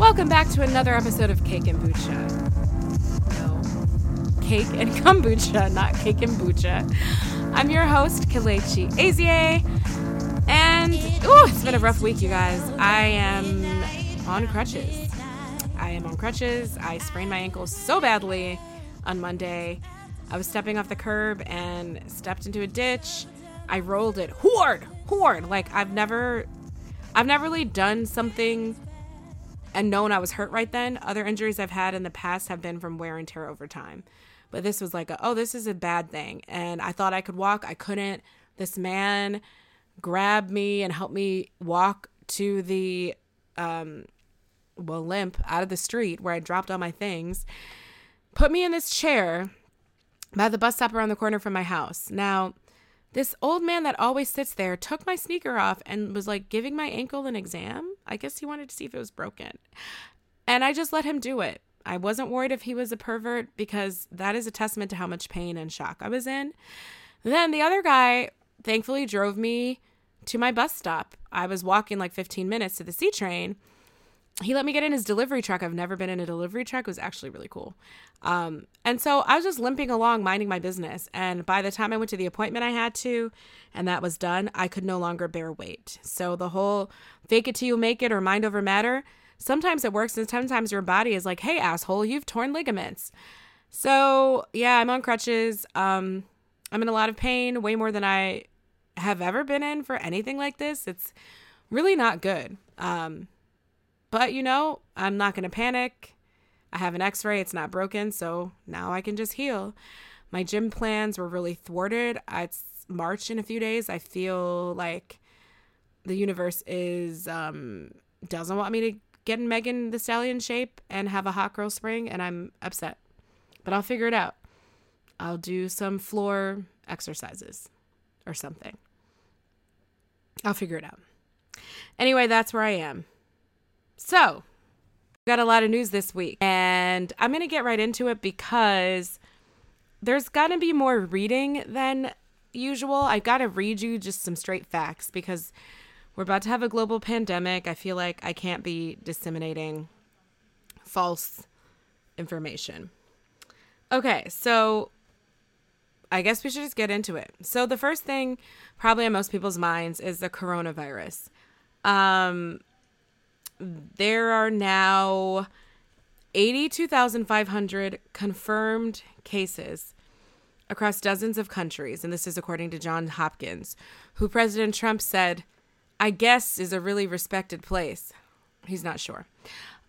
Welcome back to another episode of Cake and Bucha. No, Cake and Kombucha, not Cake and Bucha. I'm your host, Kelechi Azie, and ooh, it's been a rough week, you guys. I am on crutches. I am on crutches. I sprained my ankle so badly on Monday. I was stepping off the curb and stepped into a ditch. I rolled it hard, hard. Like I've never, I've never really done something and known I was hurt right then. Other injuries I've had in the past have been from wear and tear over time. But this was like, a, oh, this is a bad thing. And I thought I could walk. I couldn't. This man grabbed me and helped me walk to the, um, well, limp out of the street where I dropped all my things, put me in this chair by the bus stop around the corner from my house. Now, this old man that always sits there took my sneaker off and was like giving my ankle an exam. I guess he wanted to see if it was broken. And I just let him do it. I wasn't worried if he was a pervert because that is a testament to how much pain and shock I was in. Then the other guy thankfully drove me to my bus stop. I was walking like 15 minutes to the C train he let me get in his delivery truck. I've never been in a delivery truck. It was actually really cool. Um, and so I was just limping along, minding my business. And by the time I went to the appointment I had to, and that was done, I could no longer bear weight. So the whole fake it till you make it or mind over matter, sometimes it works. And sometimes your body is like, hey, asshole, you've torn ligaments. So yeah, I'm on crutches. Um, I'm in a lot of pain, way more than I have ever been in for anything like this. It's really not good. Um, but you know, I'm not going to panic. I have an x ray, it's not broken, so now I can just heal. My gym plans were really thwarted. It's March in a few days. I feel like the universe is um doesn't want me to get in Megan Thee Stallion shape and have a hot girl spring and I'm upset. But I'll figure it out. I'll do some floor exercises or something. I'll figure it out. Anyway, that's where I am. So, got a lot of news this week, and I'm going to get right into it because there's got to be more reading than usual. I've got to read you just some straight facts because we're about to have a global pandemic. I feel like I can't be disseminating false information. Okay, so I guess we should just get into it. So the first thing probably on most people's minds is the coronavirus. Um there are now 82,500 confirmed cases across dozens of countries. And this is according to John Hopkins, who President Trump said, I guess is a really respected place. He's not sure.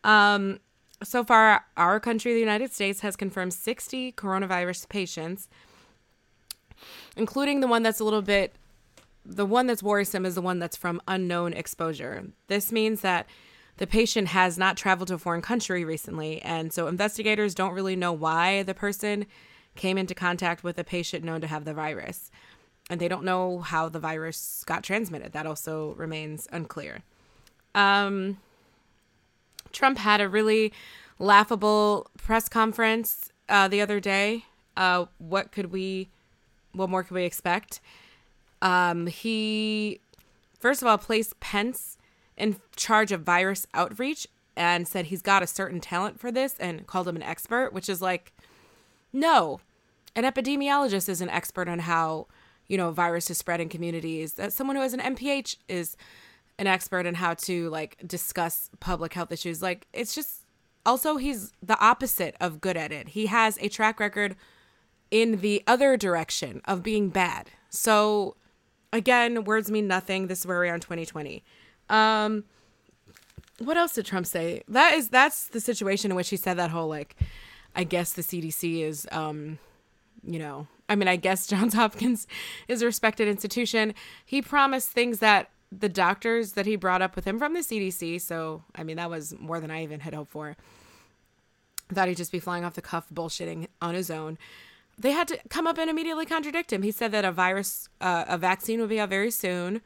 Um, so far, our country, the United States, has confirmed 60 coronavirus patients, including the one that's a little bit, the one that's worrisome is the one that's from unknown exposure. This means that the patient has not traveled to a foreign country recently, and so investigators don't really know why the person came into contact with a patient known to have the virus. And they don't know how the virus got transmitted. That also remains unclear. Um, Trump had a really laughable press conference uh, the other day. Uh, what could we, what more could we expect? Um, he, first of all, placed Pence in charge of virus outreach and said he's got a certain talent for this and called him an expert, which is like, no, an epidemiologist is an expert on how, you know, viruses spread in communities. That someone who has an MPH is an expert in how to like discuss public health issues. Like it's just also he's the opposite of good at it. He has a track record in the other direction of being bad. So again, words mean nothing. This is where we are in 2020. Um, what else did Trump say? That is that's the situation in which he said that whole like, I guess the CDC is, um, you know, I mean, I guess Johns Hopkins is a respected institution. He promised things that the doctors that he brought up with him from the CDC. So, I mean, that was more than I even had hoped for. thought he'd just be flying off the cuff, bullshitting on his own. They had to come up and immediately contradict him. He said that a virus, uh, a vaccine would be out very soon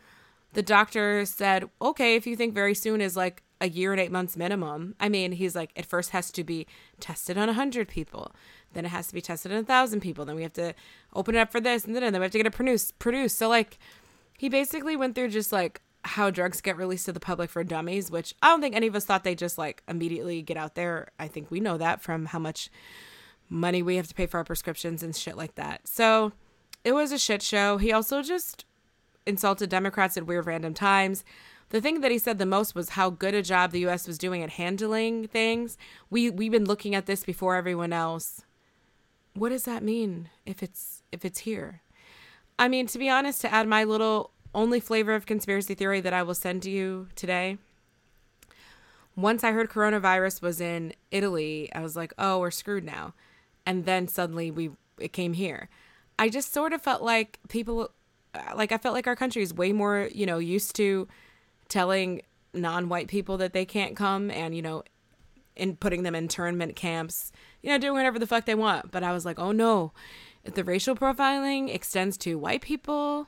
the doctor said, okay, if you think very soon is like a year and eight months minimum. I mean, he's like, it first has to be tested on 100 people. Then it has to be tested on 1,000 people. Then we have to open it up for this. And then, and then we have to get it produced. So, like, he basically went through just like how drugs get released to the public for dummies, which I don't think any of us thought they just like immediately get out there. I think we know that from how much money we have to pay for our prescriptions and shit like that. So it was a shit show. He also just insulted Democrats at weird random times. The thing that he said the most was how good a job the US was doing at handling things. We we've been looking at this before everyone else. What does that mean if it's if it's here? I mean, to be honest, to add my little only flavor of conspiracy theory that I will send to you today. Once I heard coronavirus was in Italy, I was like, "Oh, we're screwed now." And then suddenly we it came here. I just sort of felt like people like I felt like our country is way more, you know, used to telling non-white people that they can't come and, you know, in putting them in internment camps, you know, doing whatever the fuck they want. But I was like, "Oh no. If the racial profiling extends to white people,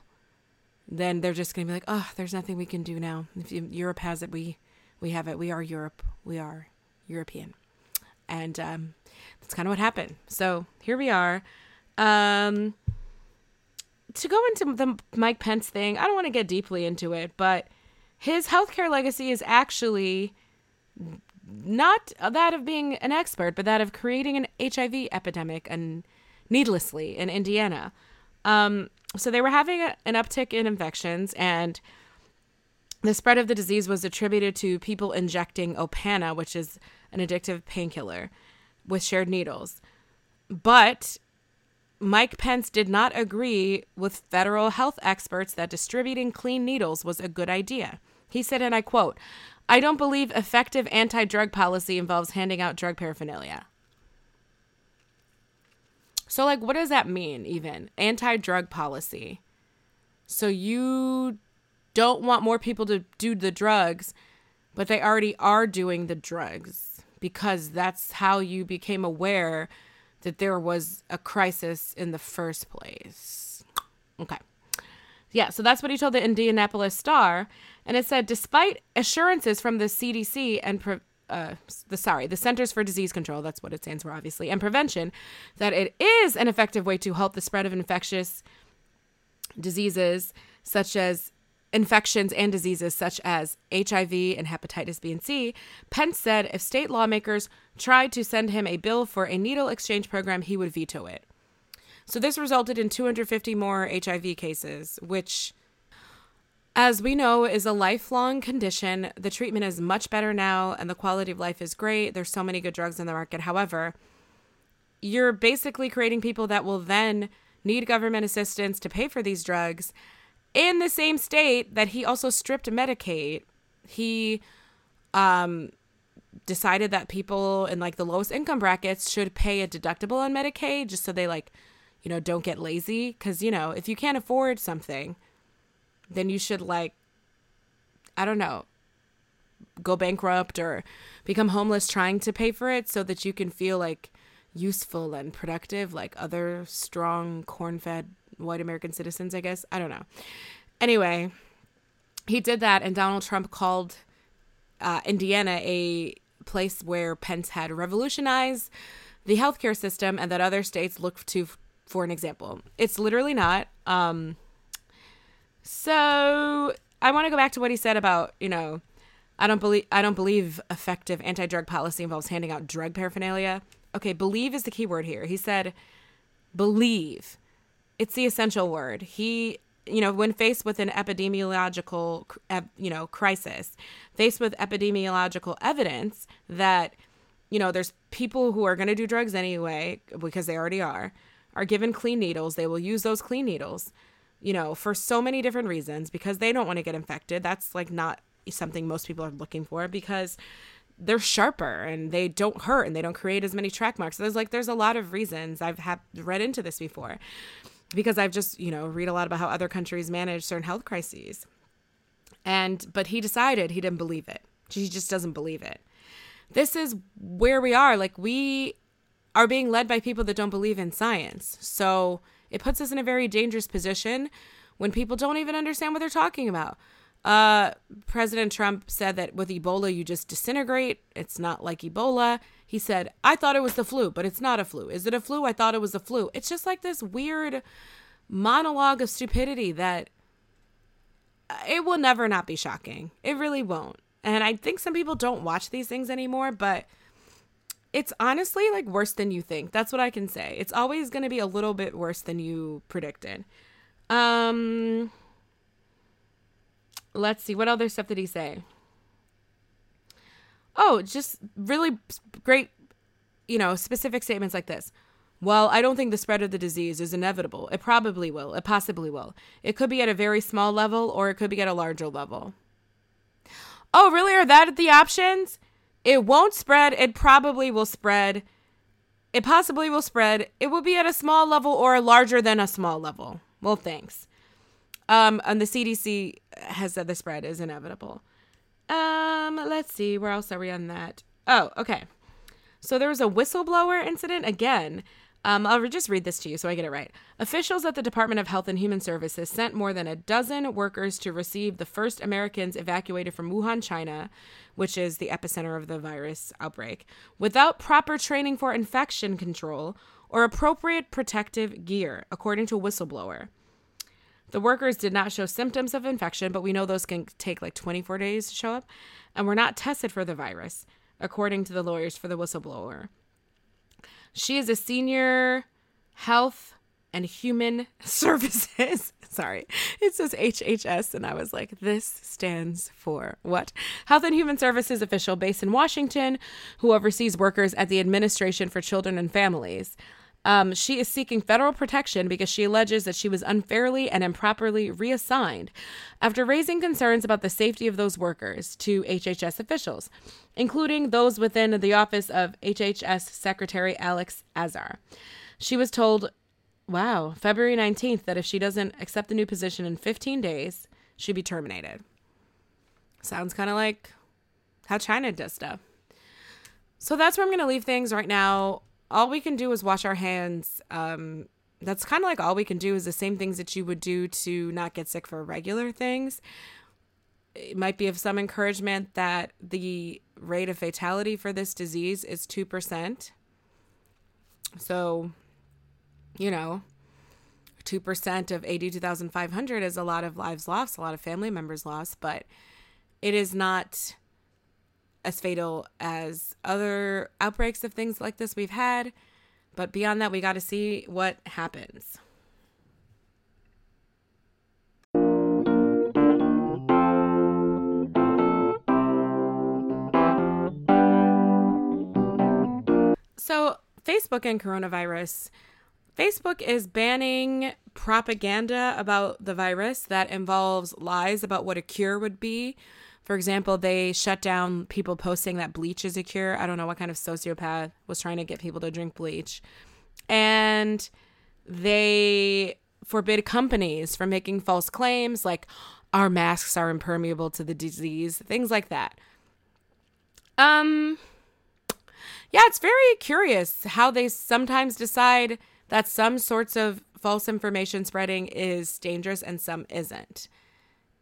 then they're just going to be like, oh, there's nothing we can do now. If Europe has it, we we have it. We are Europe. We are European, and um, that's kind of what happened. So here we are. Um, to go into the Mike Pence thing, I don't want to get deeply into it, but his healthcare legacy is actually not that of being an expert, but that of creating an HIV epidemic and needlessly in Indiana. Um, so they were having a, an uptick in infections, and the spread of the disease was attributed to people injecting Opana, which is an addictive painkiller, with shared needles. But Mike Pence did not agree with federal health experts that distributing clean needles was a good idea. He said, and I quote, I don't believe effective anti drug policy involves handing out drug paraphernalia. So, like, what does that mean, even? Anti drug policy. So, you don't want more people to do the drugs, but they already are doing the drugs because that's how you became aware that there was a crisis in the first place. Okay. Yeah, so that's what he told the Indianapolis Star. And it said, despite assurances from the CDC and pre- uh, the sorry, the Centers for Disease Control, that's what it stands for, obviously, and prevention, that it is an effective way to halt the spread of infectious diseases such as infections and diseases such as HIV and hepatitis B and C, Pence said if state lawmakers tried to send him a bill for a needle exchange program, he would veto it. So this resulted in 250 more HIV cases, which as we know, is a lifelong condition. The treatment is much better now and the quality of life is great. There's so many good drugs in the market. However, you're basically creating people that will then need government assistance to pay for these drugs in the same state that he also stripped Medicaid. He um decided that people in like the lowest income brackets should pay a deductible on Medicaid just so they like, you know, don't get lazy cuz you know, if you can't afford something, then you should like I don't know, go bankrupt or become homeless trying to pay for it so that you can feel like useful and productive like other strong corn-fed white American citizens, I guess. I don't know. Anyway, he did that and Donald Trump called uh, Indiana a place where Pence had revolutionized the healthcare system and that other states look to for an example. It's literally not. Um, so I want to go back to what he said about, you know, I don't believe I don't believe effective anti-drug policy involves handing out drug paraphernalia. Okay, believe is the key word here. He said believe. It's the essential word. He you know, when faced with an epidemiological, you know, crisis, faced with epidemiological evidence that, you know, there's people who are going to do drugs anyway because they already are, are given clean needles. They will use those clean needles you know, for so many different reasons because they don't want to get infected. That's like not something most people are looking for because they're sharper and they don't hurt and they don't create as many track marks. There's like there's a lot of reasons I've had read into this before because I've just, you know, read a lot about how other countries manage certain health crises. And but he decided he didn't believe it. He just doesn't believe it. This is where we are. Like we are being led by people that don't believe in science. So it puts us in a very dangerous position when people don't even understand what they're talking about. Uh, President Trump said that with Ebola, you just disintegrate. It's not like Ebola. He said, I thought it was the flu, but it's not a flu. Is it a flu? I thought it was a flu. It's just like this weird monologue of stupidity that it will never not be shocking. It really won't. And I think some people don't watch these things anymore, but it's honestly like worse than you think. That's what I can say. It's always going to be a little bit worse than you predicted. Um let's see what other stuff did he say? Oh, just really great you know, specific statements like this. Well, I don't think the spread of the disease is inevitable. It probably will. It possibly will. It could be at a very small level or it could be at a larger level. Oh, really? Are that the options? It won't spread. It probably will spread. It possibly will spread. It will be at a small level or larger than a small level. Well, thanks. Um, and the CDC has said the spread is inevitable. Um, let's see. Where else are we on that? Oh, okay. So there was a whistleblower incident again um, I'll just read this to you so I get it right. Officials at the Department of Health and Human Services sent more than a dozen workers to receive the first Americans evacuated from Wuhan, China, which is the epicenter of the virus outbreak, without proper training for infection control or appropriate protective gear, according to whistleblower. The workers did not show symptoms of infection, but we know those can take like 24 days to show up, and were not tested for the virus, according to the lawyers for the whistleblower. She is a senior health and human services. Sorry, it says HHS, and I was like, this stands for what? Health and Human Services official based in Washington who oversees workers at the Administration for Children and Families. Um, she is seeking federal protection because she alleges that she was unfairly and improperly reassigned after raising concerns about the safety of those workers to HHS officials, including those within the office of HHS Secretary Alex Azar. She was told, wow, February 19th, that if she doesn't accept the new position in 15 days, she'd be terminated. Sounds kind of like how China does stuff. So that's where I'm going to leave things right now all we can do is wash our hands. Um, that's kind of like all we can do is the same things that you would do to not get sick for regular things. It might be of some encouragement that the rate of fatality for this disease is 2%. So, you know, 2% of 82,500 is a lot of lives lost, a lot of family members lost, but it is not as fatal as other outbreaks of things like this we've had. But beyond that, we got to see what happens. So, Facebook and coronavirus. Facebook is banning propaganda about the virus that involves lies about what a cure would be for example, they shut down people posting that bleach is a cure. I don't know what kind of sociopath was trying to get people to drink bleach. And they forbid companies from making false claims like our masks are impermeable to the disease, things like that. Um yeah, it's very curious how they sometimes decide that some sorts of false information spreading is dangerous and some isn't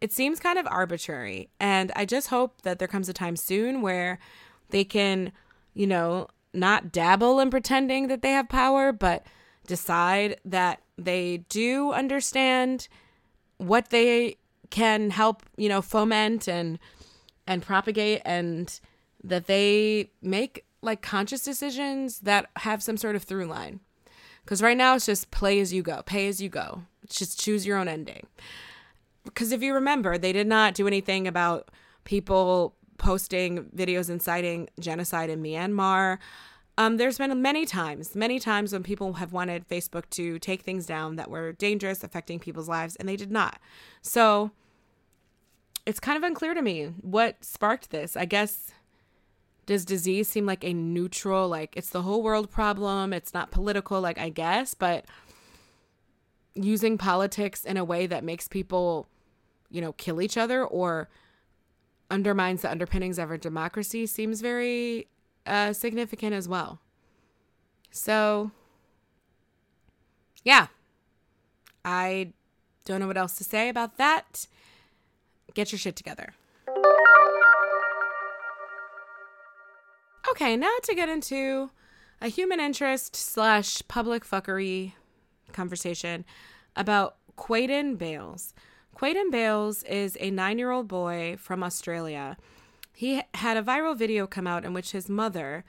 it seems kind of arbitrary. And I just hope that there comes a time soon where they can, you know, not dabble in pretending that they have power, but decide that they do understand what they can help, you know, foment and and propagate and that they make like conscious decisions that have some sort of through line. Cuz right now it's just play as you go, pay as you go. It's just choose your own ending because if you remember, they did not do anything about people posting videos inciting genocide in Myanmar. Um, there's been many times, many times when people have wanted Facebook to take things down that were dangerous, affecting people's lives, and they did not. So it's kind of unclear to me what sparked this. I guess does disease seem like a neutral, like it's the whole world problem? It's not political, like I guess, but using politics in a way that makes people you know, kill each other or undermines the underpinnings of our democracy seems very uh, significant as well. So, yeah, I don't know what else to say about that. Get your shit together. Okay, now to get into a human interest slash public fuckery conversation about Quaden Bayles. Quaden Bayles is a nine year old boy from Australia. He had a viral video come out in which his mother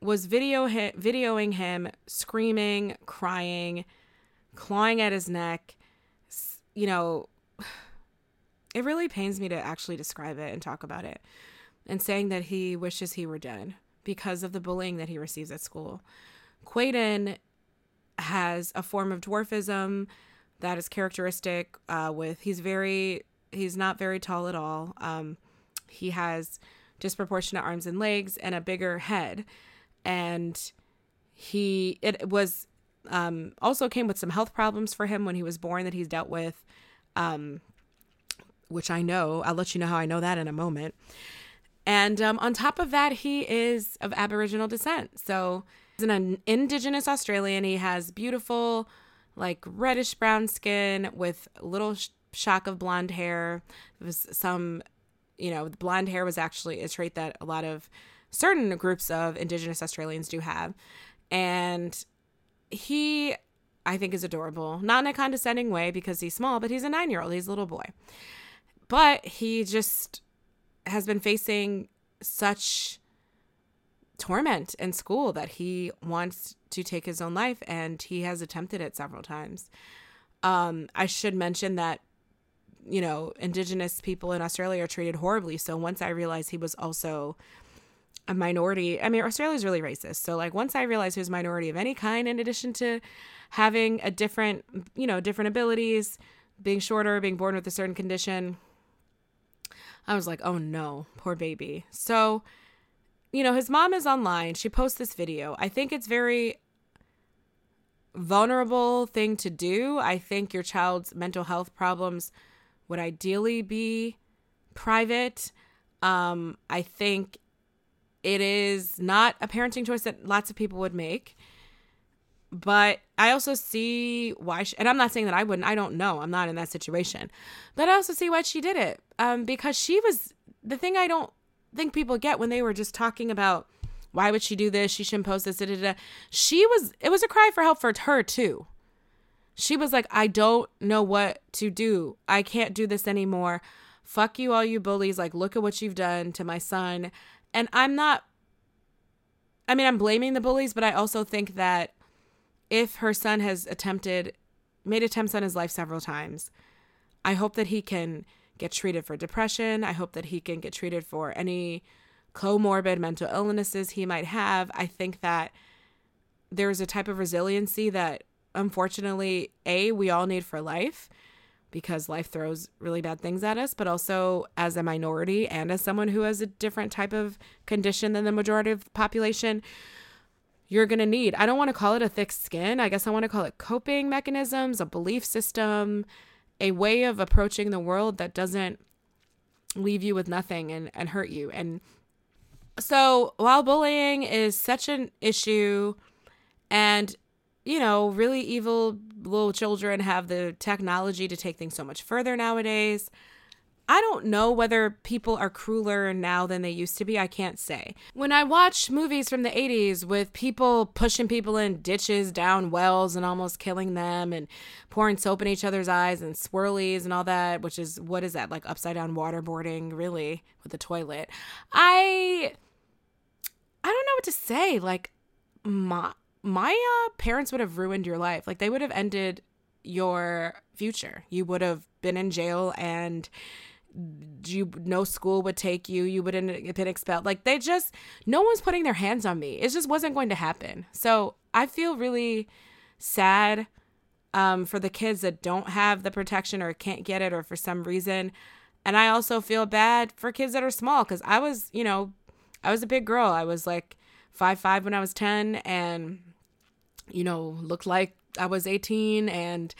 was video videoing him screaming, crying, clawing at his neck. You know, it really pains me to actually describe it and talk about it. And saying that he wishes he were dead because of the bullying that he receives at school. Quaden has a form of dwarfism that is characteristic uh, with he's very he's not very tall at all. Um, he has disproportionate arms and legs and a bigger head. And he it was um, also came with some health problems for him when he was born that he's dealt with um, which i know. I'll let you know how i know that in a moment. And um, on top of that he is of aboriginal descent. So he's an indigenous australian. He has beautiful like reddish brown skin with little sh- shock of blonde hair. It was some, you know, blonde hair was actually a trait that a lot of certain groups of Indigenous Australians do have. And he, I think, is adorable. Not in a condescending way because he's small, but he's a nine year old. He's a little boy. But he just has been facing such torment in school that he wants to take his own life and he has attempted it several times. Um, I should mention that, you know, Indigenous people in Australia are treated horribly. So once I realized he was also a minority, I mean, Australia is really racist. So, like, once I realized he was a minority of any kind, in addition to having a different, you know, different abilities, being shorter, being born with a certain condition, I was like, oh no, poor baby. So, you know, his mom is online. She posts this video. I think it's very vulnerable thing to do. I think your child's mental health problems would ideally be private. Um, I think it is not a parenting choice that lots of people would make. But I also see why, she, and I'm not saying that I wouldn't, I don't know, I'm not in that situation. But I also see why she did it. Um, because she was, the thing I don't think people get when they were just talking about why would she do this? She shouldn't post this. Da, da, da. She was, it was a cry for help for her too. She was like, I don't know what to do. I can't do this anymore. Fuck you, all you bullies. Like, look at what you've done to my son. And I'm not, I mean, I'm blaming the bullies, but I also think that if her son has attempted, made attempts on his life several times, I hope that he can get treated for depression. I hope that he can get treated for any comorbid mental illnesses he might have. I think that there's a type of resiliency that unfortunately, A, we all need for life because life throws really bad things at us, but also as a minority and as someone who has a different type of condition than the majority of the population, you're going to need. I don't want to call it a thick skin. I guess I want to call it coping mechanisms, a belief system, a way of approaching the world that doesn't leave you with nothing and, and hurt you. And so while bullying is such an issue and you know, really evil little children have the technology to take things so much further nowadays. I don't know whether people are crueler now than they used to be. I can't say. When I watch movies from the 80s with people pushing people in ditches, down wells, and almost killing them, and pouring soap in each other's eyes, and swirlies and all that, which is what is that? Like upside down waterboarding, really, with the toilet. I. I don't know what to say. Like, my, my uh, parents would have ruined your life. Like, they would have ended your future. You would have been in jail and you no school would take you you wouldn't have been expelled like they just no one's putting their hands on me. It just wasn't going to happen. So i feel really sad um, for the kids that don't have the protection or can't get it or for some reason. And i also feel bad for kids that are small because i was you know i was a big girl. I was like five five when i was 10 and you know looked like i was 18 and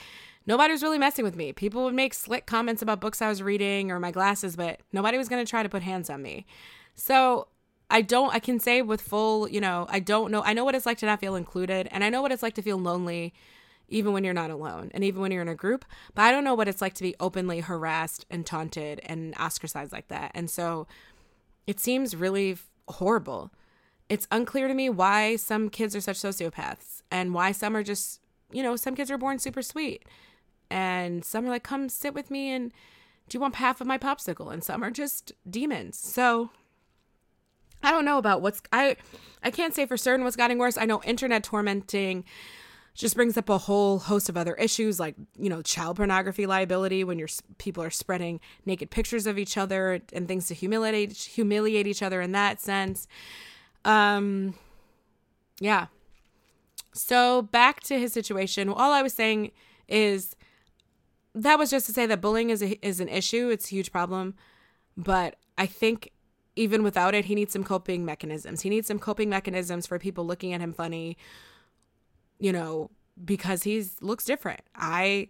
nobody was really messing with me. People would make slick comments about books I was reading or my glasses, but nobody was going to try to put hands on me. So I don't, I can say with full, you know, I don't know. I know what it's like to not feel included, and I know what it's like to feel lonely even when you're not alone and even when you're in a group. But I don't know what it's like to be openly harassed and taunted and ostracized like that. And so it seems really horrible. It's unclear to me why some kids are such sociopaths and why some are just, you know, some kids are born super sweet And some are like, come sit with me and do you want half of my popsicle? And some are just demons. So I don't know about what's I I can't say for certain what's getting worse. I know internet tormenting just brings up a whole host of other issues like you know child pornography liability when your people are spreading naked pictures of each other and things to humiliate humiliate each other in that sense um yeah so back to his situation all i was saying is that was just to say that bullying is a, is an issue. It's a huge problem. But i think even without it he needs some coping mechanisms. He needs some coping mechanisms for people looking at him funny you know, because he looks different. I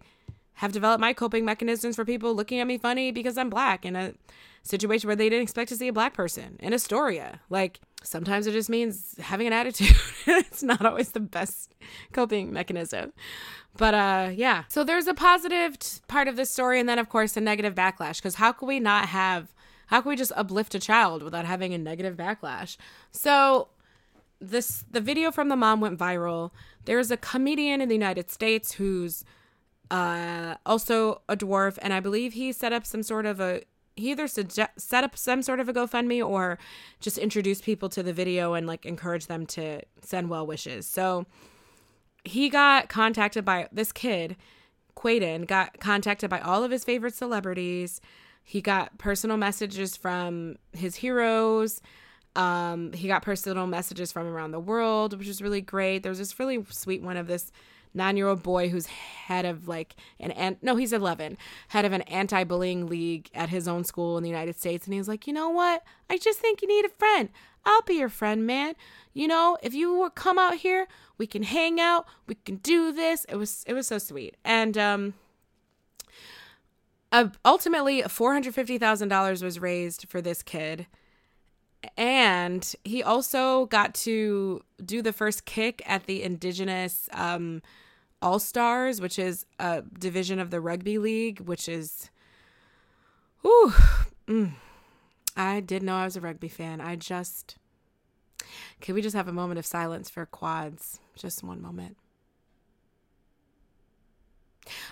have developed my coping mechanisms for people looking at me funny because I'm black in a situation where they didn't expect to see a black person in Astoria. Like sometimes it just means having an attitude. it's not always the best coping mechanism. But uh yeah. So there's a positive t- part of this story and then of course a negative backlash because how can we not have how can we just uplift a child without having a negative backlash? So this the video from the mom went viral. There's a comedian in the United States who's uh, also a dwarf, and I believe he set up some sort of a he either suggest, set up some sort of a GoFundMe or just introduced people to the video and like encourage them to send well wishes. So he got contacted by this kid, Quaden, got contacted by all of his favorite celebrities. He got personal messages from his heroes, um, he got personal messages from around the world, which was really great. There was this really sweet one of this nine year old boy who's head of like an, an no, he's 11, head of an anti bullying league at his own school in the United States. And he was like, you know what? I just think you need a friend. I'll be your friend, man. You know, if you come out here, we can hang out. We can do this. It was it was so sweet. And um, uh, ultimately, four hundred fifty thousand dollars was raised for this kid and he also got to do the first kick at the Indigenous um, All Stars, which is a division of the rugby league, which is, whew, mm, I did know I was a rugby fan. I just, can we just have a moment of silence for quads? Just one moment.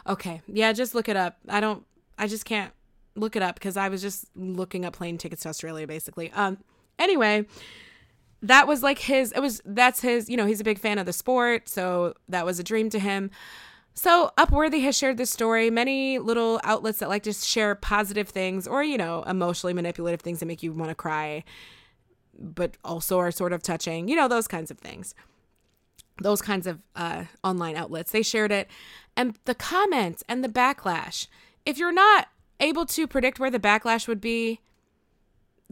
Okay, yeah, just look it up. I don't, I just can't look it up because I was just looking up plane tickets to Australia basically. Um, Anyway, that was like his it was that's his, you know, he's a big fan of the sport, so that was a dream to him. So, Upworthy has shared this story. Many little outlets that like to share positive things or, you know, emotionally manipulative things that make you want to cry, but also are sort of touching, you know, those kinds of things. Those kinds of uh, online outlets. They shared it. And the comments and the backlash. If you're not able to predict where the backlash would be,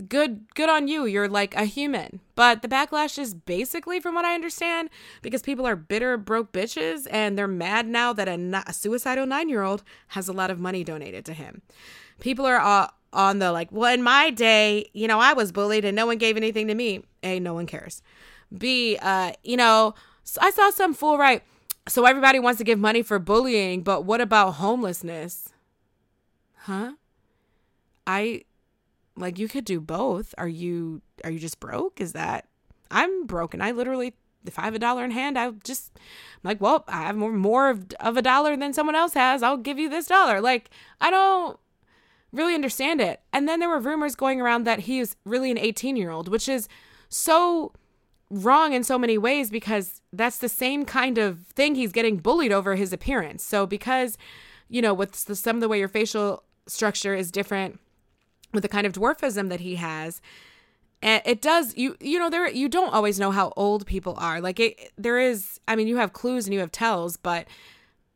good good on you. You're like a human. But the backlash is basically from what i understand because people are bitter broke bitches and they're mad now that a, a suicidal nine year old has a lot of money donated to him. People are uh, on the like well in my day you know i was bullied and no one gave anything to me. A no one cares. B uh you know i saw some fool right so everybody wants to give money for bullying but what about homelessness? Huh? I like you could do both. Are you are you just broke? Is that I'm broken. I literally if I have a dollar in hand, I just I'm like, well, I have more more of, of a dollar than someone else has. I'll give you this dollar. Like, I don't really understand it. And then there were rumors going around that he is really an 18 year old, which is so wrong in so many ways because that's the same kind of thing he's getting bullied over his appearance. So because, you know, with the, some of the way your facial structure is different with the kind of dwarfism that he has eh, it does you you know there you don't always know how old people are. Like it there is i mean you have clues and you have tells but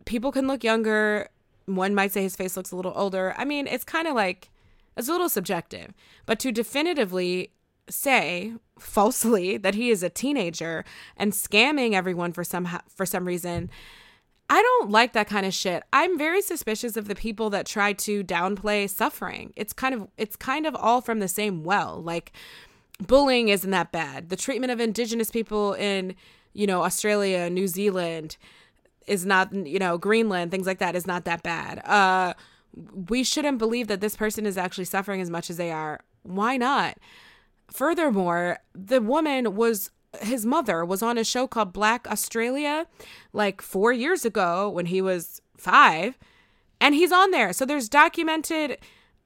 people can look younger. One might say his face looks a little older. I mean it's kind of like it's a little subjective. But to definitively say falsely that he is a teenager and scamming everyone for some for some reason I don't like that kind of shit. I'm very suspicious of the people that try to downplay suffering. It's kind of it's kind of all from the same well. Like bullying isn't that bad. The treatment of indigenous people in, you know, Australia, New Zealand is not, you know, Greenland, things like that is not that bad. Uh we shouldn't believe that this person is actually suffering as much as they are. Why not? Furthermore, the woman was his mother was on a show called Black Australia like four years ago when he was five. And he's on there. So there's documented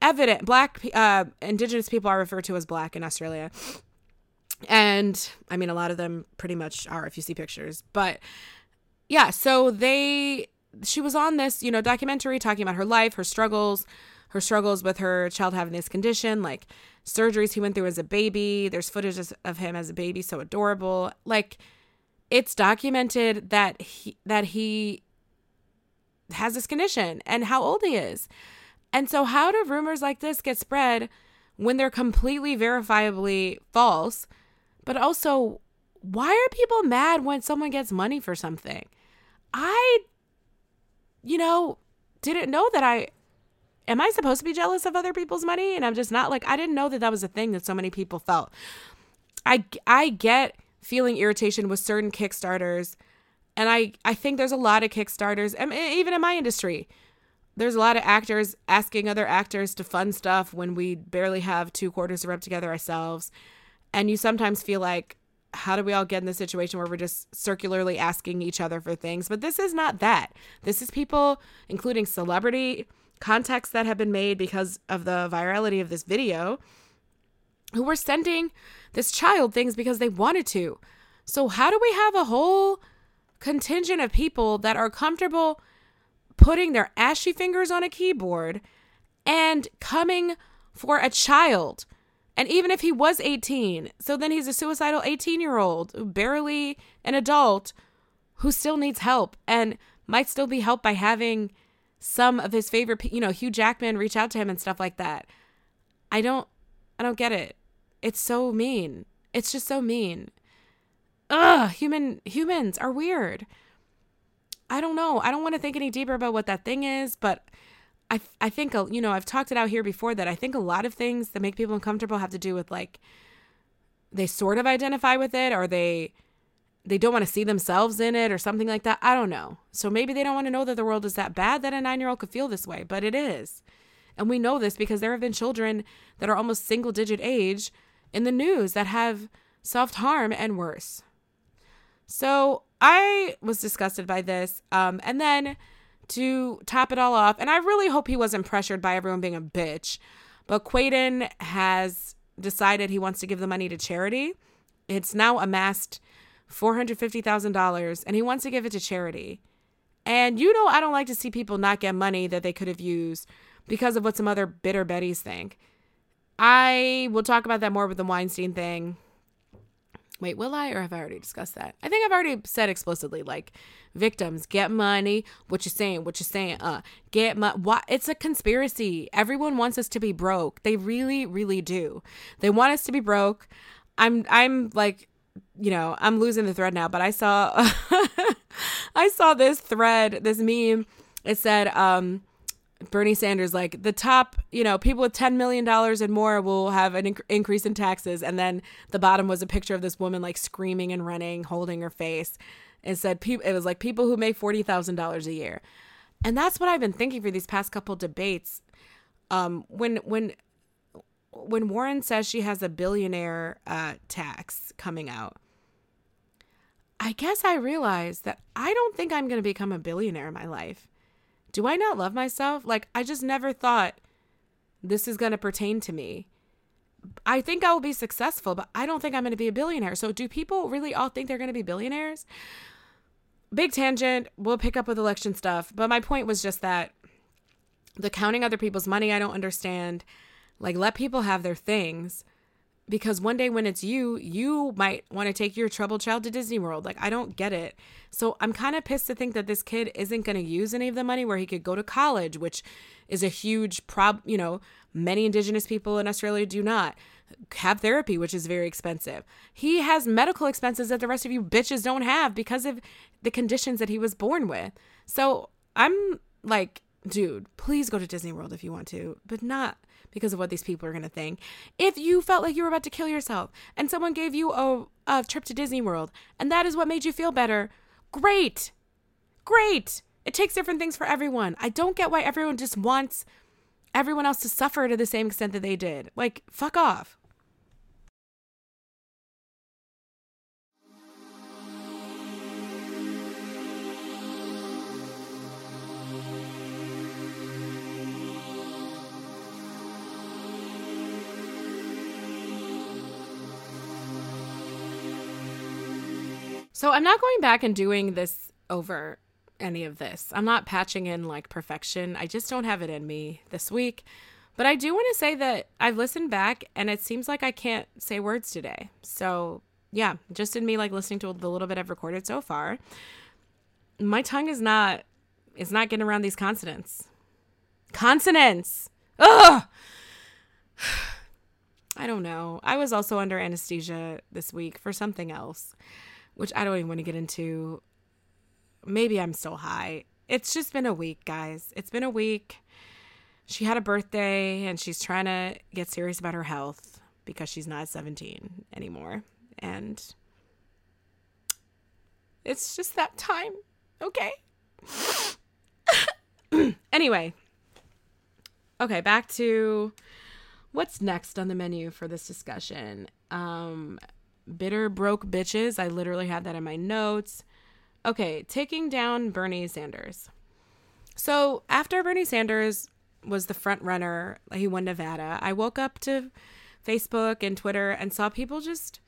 evident black uh indigenous people are referred to as black in Australia. And I mean a lot of them pretty much are if you see pictures. But yeah, so they she was on this, you know, documentary talking about her life, her struggles, her struggles with her child having this condition, like surgeries he went through as a baby. There's footage of him as a baby, so adorable. Like it's documented that he that he has this condition and how old he is. And so how do rumors like this get spread when they're completely verifiably false? But also, why are people mad when someone gets money for something? I you know, didn't know that I am I supposed to be jealous of other people's money? And I'm just not like I didn't know that that was a thing that so many people felt. I I get feeling irritation with certain kickstarters and I I think there's a lot of kickstarters and even in my industry there's a lot of actors asking other actors to fund stuff when we barely have two quarters to rub together ourselves. And you sometimes feel like how do we all get in the situation where we're just circularly asking each other for things? But this is not that. This is people including celebrity contacts that have been made because of the virality of this video who were sending this child things because they wanted to. So, how do we have a whole contingent of people that are comfortable putting their ashy fingers on a keyboard and coming for a child? And even if he was 18, so then he's a suicidal 18 year old, barely an adult, who still needs help and might still be helped by having some of his favorite, you know, Hugh Jackman reach out to him and stuff like that. I don't, I don't get it. It's so mean. It's just so mean. Ugh, human humans are weird. I don't know. I don't want to think any deeper about what that thing is, but I I think uh, you know I've talked it out here before that I think a lot of things that make people uncomfortable have to do with like they sort of identify with it or they they don't want to see themselves in it or something like that. I don't know. So maybe they don't want to know that the world is that bad that a nine year old could feel this way, but it is. And we know this because there have been children that are almost single digit age in the news that have self harm and worse. So I was disgusted by this. Um, and then to top it all off, and I really hope he wasn't pressured by everyone being a bitch, but Quaden has decided he wants to give the money to charity. It's now amassed $450,000 and he wants to give it to charity. And you know, I don't like to see people not get money that they could have used because of what some other bitter Bettys think. I will talk about that more with the Weinstein thing. Wait, will I or have I already discussed that? I think I've already said explicitly like victims get money. What you saying? What you saying? Uh, get money. What? It's a conspiracy. Everyone wants us to be broke. They really, really do. They want us to be broke. I'm, I'm like you know, I'm losing the thread now, but I saw I saw this thread, this meme. It said um Bernie Sanders like the top, you know, people with 10 million dollars and more will have an inc- increase in taxes and then the bottom was a picture of this woman like screaming and running, holding her face. It said people it was like people who make $40,000 a year. And that's what I've been thinking for these past couple debates. Um when when when Warren says she has a billionaire uh, tax coming out, I guess I realized that I don't think I'm going to become a billionaire in my life. Do I not love myself? Like, I just never thought this is going to pertain to me. I think I will be successful, but I don't think I'm going to be a billionaire. So, do people really all think they're going to be billionaires? Big tangent. We'll pick up with election stuff. But my point was just that the counting other people's money, I don't understand. Like, let people have their things because one day when it's you, you might want to take your troubled child to Disney World. Like, I don't get it. So I'm kind of pissed to think that this kid isn't going to use any of the money where he could go to college, which is a huge problem. you know, many indigenous people in Australia do not have therapy, which is very expensive. He has medical expenses that the rest of you bitches don't have because of the conditions that he was born with. So I'm like, dude, please go to Disney World if you want to, but not because of what these people are going to think. If you felt like you were about to kill yourself and someone gave you a, a trip to Disney World and that is what made you feel better, great. Great. It takes different things for everyone. I don't get why everyone just wants everyone else to suffer to the same extent that they did. Like, fuck off. So I'm not going back and doing this over any of this. I'm not patching in like perfection. I just don't have it in me this week. But I do want to say that I've listened back and it seems like I can't say words today. So, yeah, just in me like listening to the little bit I've recorded so far, my tongue is not is not getting around these consonants. Consonants. Ugh. I don't know. I was also under anesthesia this week for something else, which I don't even want to get into. Maybe I'm still high. It's just been a week, guys. It's been a week. She had a birthday and she's trying to get serious about her health because she's not 17 anymore. And it's just that time. Okay. anyway. Okay, back to what's next on the menu for this discussion. Um bitter broke bitches. I literally had that in my notes. Okay, taking down Bernie Sanders. So, after Bernie Sanders was the front runner, he won Nevada, I woke up to Facebook and Twitter and saw people just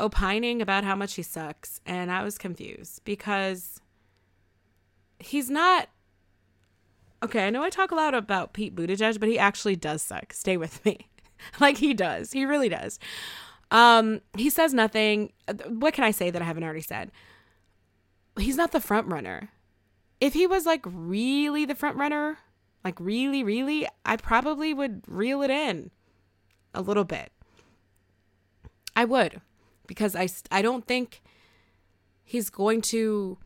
opining about how much he sucks. And I was confused because he's not okay, I know I talk a lot about Pete Buttigieg, but he actually does suck. Stay with me. like he does. He really does. Um, he says nothing. What can I say that I haven't already said? He's not the front runner. If he was like really the front runner, like really, really, I probably would reel it in a little bit. I would because I I don't think he's going to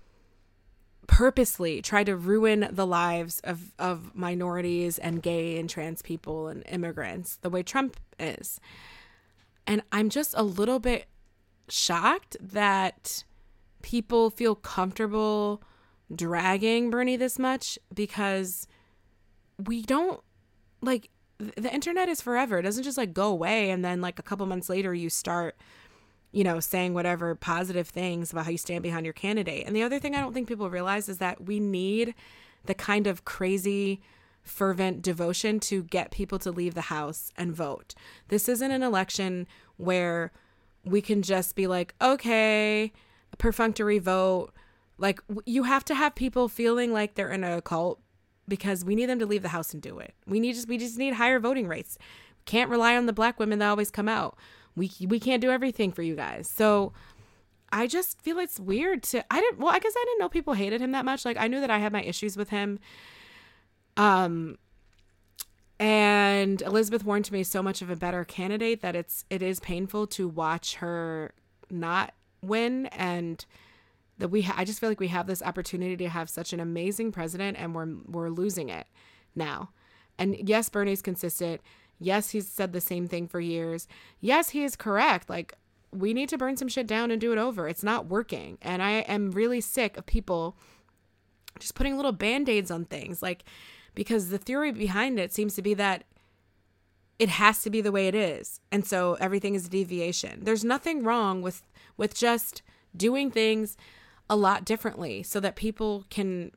purposely try to ruin the lives of, of minorities and gay and trans people and immigrants the way Trump is. And I'm just a little bit shocked that people feel comfortable dragging Bernie this much because we don't like the internet is forever. It doesn't just like go away and then like a couple months later you start you know, saying whatever positive things about how you stand behind your candidate. And the other thing I don't think people realize is that we need the kind of crazy, fervent devotion to get people to leave the house and vote. This isn't an election where we can just be like, okay, perfunctory vote. Like, you have to have people feeling like they're in a cult because we need them to leave the house and do it. We need just we just need higher voting rates. Can't rely on the black women that always come out we we can't do everything for you guys. So I just feel it's weird to I didn't well, I guess I didn't know people hated him that much. Like I knew that I had my issues with him. Um and Elizabeth Warren to me is so much of a better candidate that it's it is painful to watch her not win and that we ha- I just feel like we have this opportunity to have such an amazing president and we're we're losing it now. And yes, Bernie's consistent. Yes, he's said the same thing for years. Yes, he is correct. Like, we need to burn some shit down and do it over. It's not working. And I am really sick of people just putting little band aids on things. Like, because the theory behind it seems to be that it has to be the way it is. And so everything is a deviation. There's nothing wrong with with just doing things a lot differently so that people can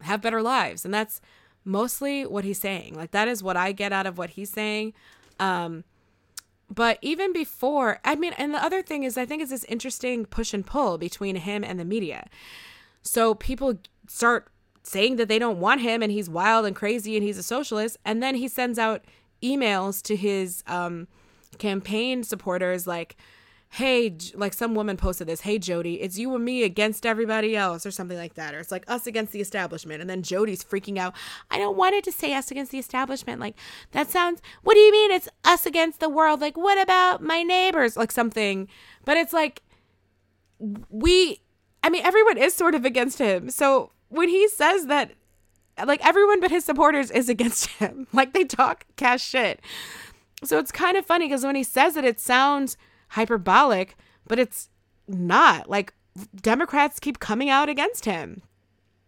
have better lives. And that's mostly what he's saying. Like that is what I get out of what he's saying. Um, but even before, I mean, and the other thing is, I think is this interesting push and pull between him and the media. So people start saying that they don't want him and he's wild and crazy and he's a socialist, and then he sends out emails to his um, campaign supporters like, hey, like some woman posted this, hey, Jody, it's you and me against everybody else, or something like that. Or it's like us against the establishment. And then Jody's freaking out. I don't want it to say us against the establishment. Like, that sounds, what do you mean it's us against the world? Like, what about my neighbors? Like something. But it's like, we, I mean, everyone is sort of against him. So when he says that, like, everyone but his supporters is against him, like, they talk cash shit. So it's kind of funny because when he says it, it sounds hyperbolic, but it's not. Like Democrats keep coming out against him.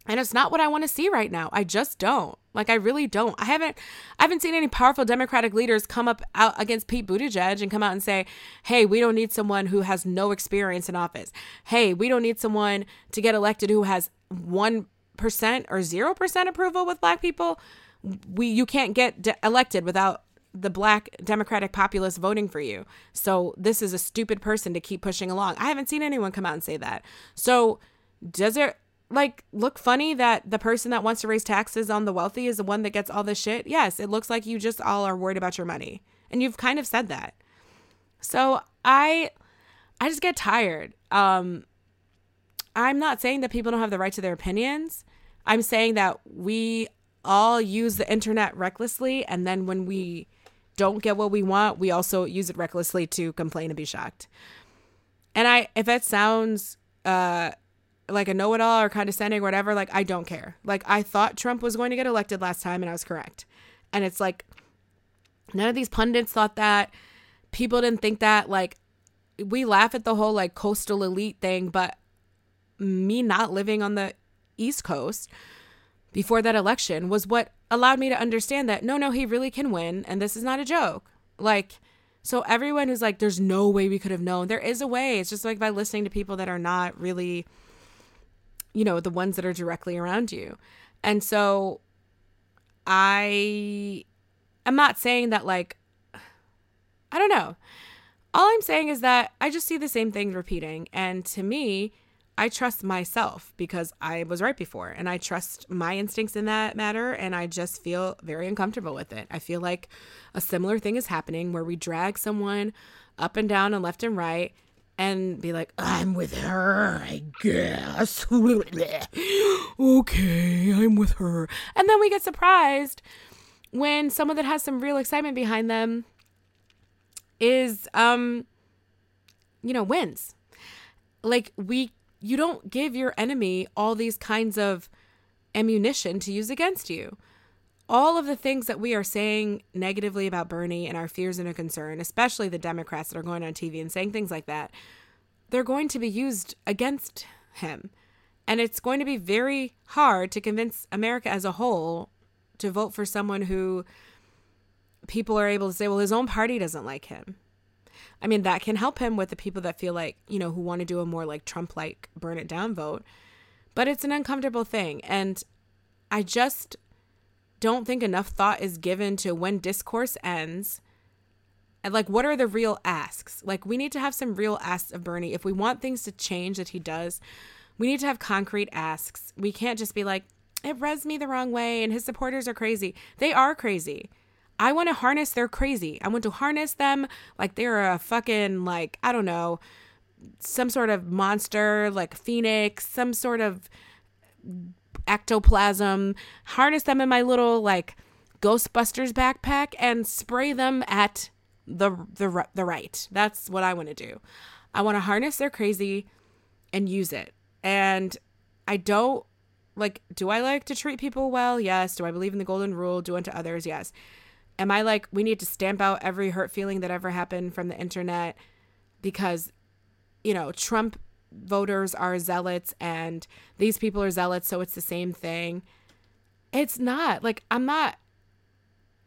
And it's not what I want to see right now. I just don't. Like I really don't. I haven't I haven't seen any powerful Democratic leaders come up out against Pete Buttigieg and come out and say, "Hey, we don't need someone who has no experience in office. Hey, we don't need someone to get elected who has 1% or 0% approval with black people. We you can't get de- elected without the black Democratic populace voting for you. So this is a stupid person to keep pushing along. I haven't seen anyone come out and say that. So does it like look funny that the person that wants to raise taxes on the wealthy is the one that gets all this shit? Yes, it looks like you just all are worried about your money. And you've kind of said that. So I I just get tired. Um I'm not saying that people don't have the right to their opinions. I'm saying that we all use the internet recklessly and then when we don't get what we want, we also use it recklessly to complain and be shocked. And I if it sounds uh like a know-it-all or condescending or whatever, like I don't care. Like I thought Trump was going to get elected last time and I was correct. And it's like none of these pundits thought that. People didn't think that like we laugh at the whole like coastal elite thing, but me not living on the East Coast before that election was what allowed me to understand that no, no, he really can win and this is not a joke. Like, so everyone who's like, there's no way we could have known, there is a way. It's just like by listening to people that are not really, you know, the ones that are directly around you. And so I am not saying that, like, I don't know. All I'm saying is that I just see the same things repeating. And to me, I trust myself because I was right before and I trust my instincts in that matter and I just feel very uncomfortable with it. I feel like a similar thing is happening where we drag someone up and down and left and right and be like, I'm with her, I guess. okay, I'm with her. And then we get surprised when someone that has some real excitement behind them is um you know wins like we you don't give your enemy all these kinds of ammunition to use against you. All of the things that we are saying negatively about Bernie and our fears and our concern, especially the Democrats that are going on TV and saying things like that, they're going to be used against him. And it's going to be very hard to convince America as a whole to vote for someone who people are able to say, well, his own party doesn't like him. I mean, that can help him with the people that feel like, you know, who want to do a more like Trump like burn it down vote. But it's an uncomfortable thing. And I just don't think enough thought is given to when discourse ends. And like, what are the real asks? Like, we need to have some real asks of Bernie. If we want things to change that he does, we need to have concrete asks. We can't just be like, it rubs me the wrong way and his supporters are crazy. They are crazy. I want to harness their crazy. I want to harness them like they're a fucking like I don't know, some sort of monster like phoenix, some sort of ectoplasm. Harness them in my little like Ghostbusters backpack and spray them at the the the right. That's what I want to do. I want to harness their crazy and use it. And I don't like do I like to treat people well? Yes. Do I believe in the golden rule? Do unto others? Yes. Am I like, we need to stamp out every hurt feeling that ever happened from the internet because, you know, Trump voters are zealots and these people are zealots, so it's the same thing? It's not. Like, I'm not,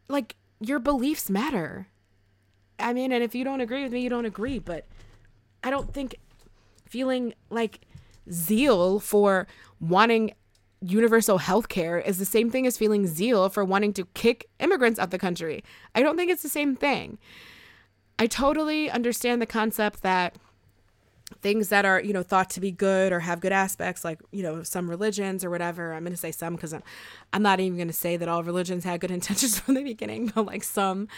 like, your beliefs matter. I mean, and if you don't agree with me, you don't agree, but I don't think feeling like zeal for wanting universal health care is the same thing as feeling zeal for wanting to kick immigrants out the country. I don't think it's the same thing. I totally understand the concept that things that are, you know, thought to be good or have good aspects, like, you know, some religions or whatever. I'm going to say some because I'm, I'm not even going to say that all religions had good intentions from the beginning, but like some,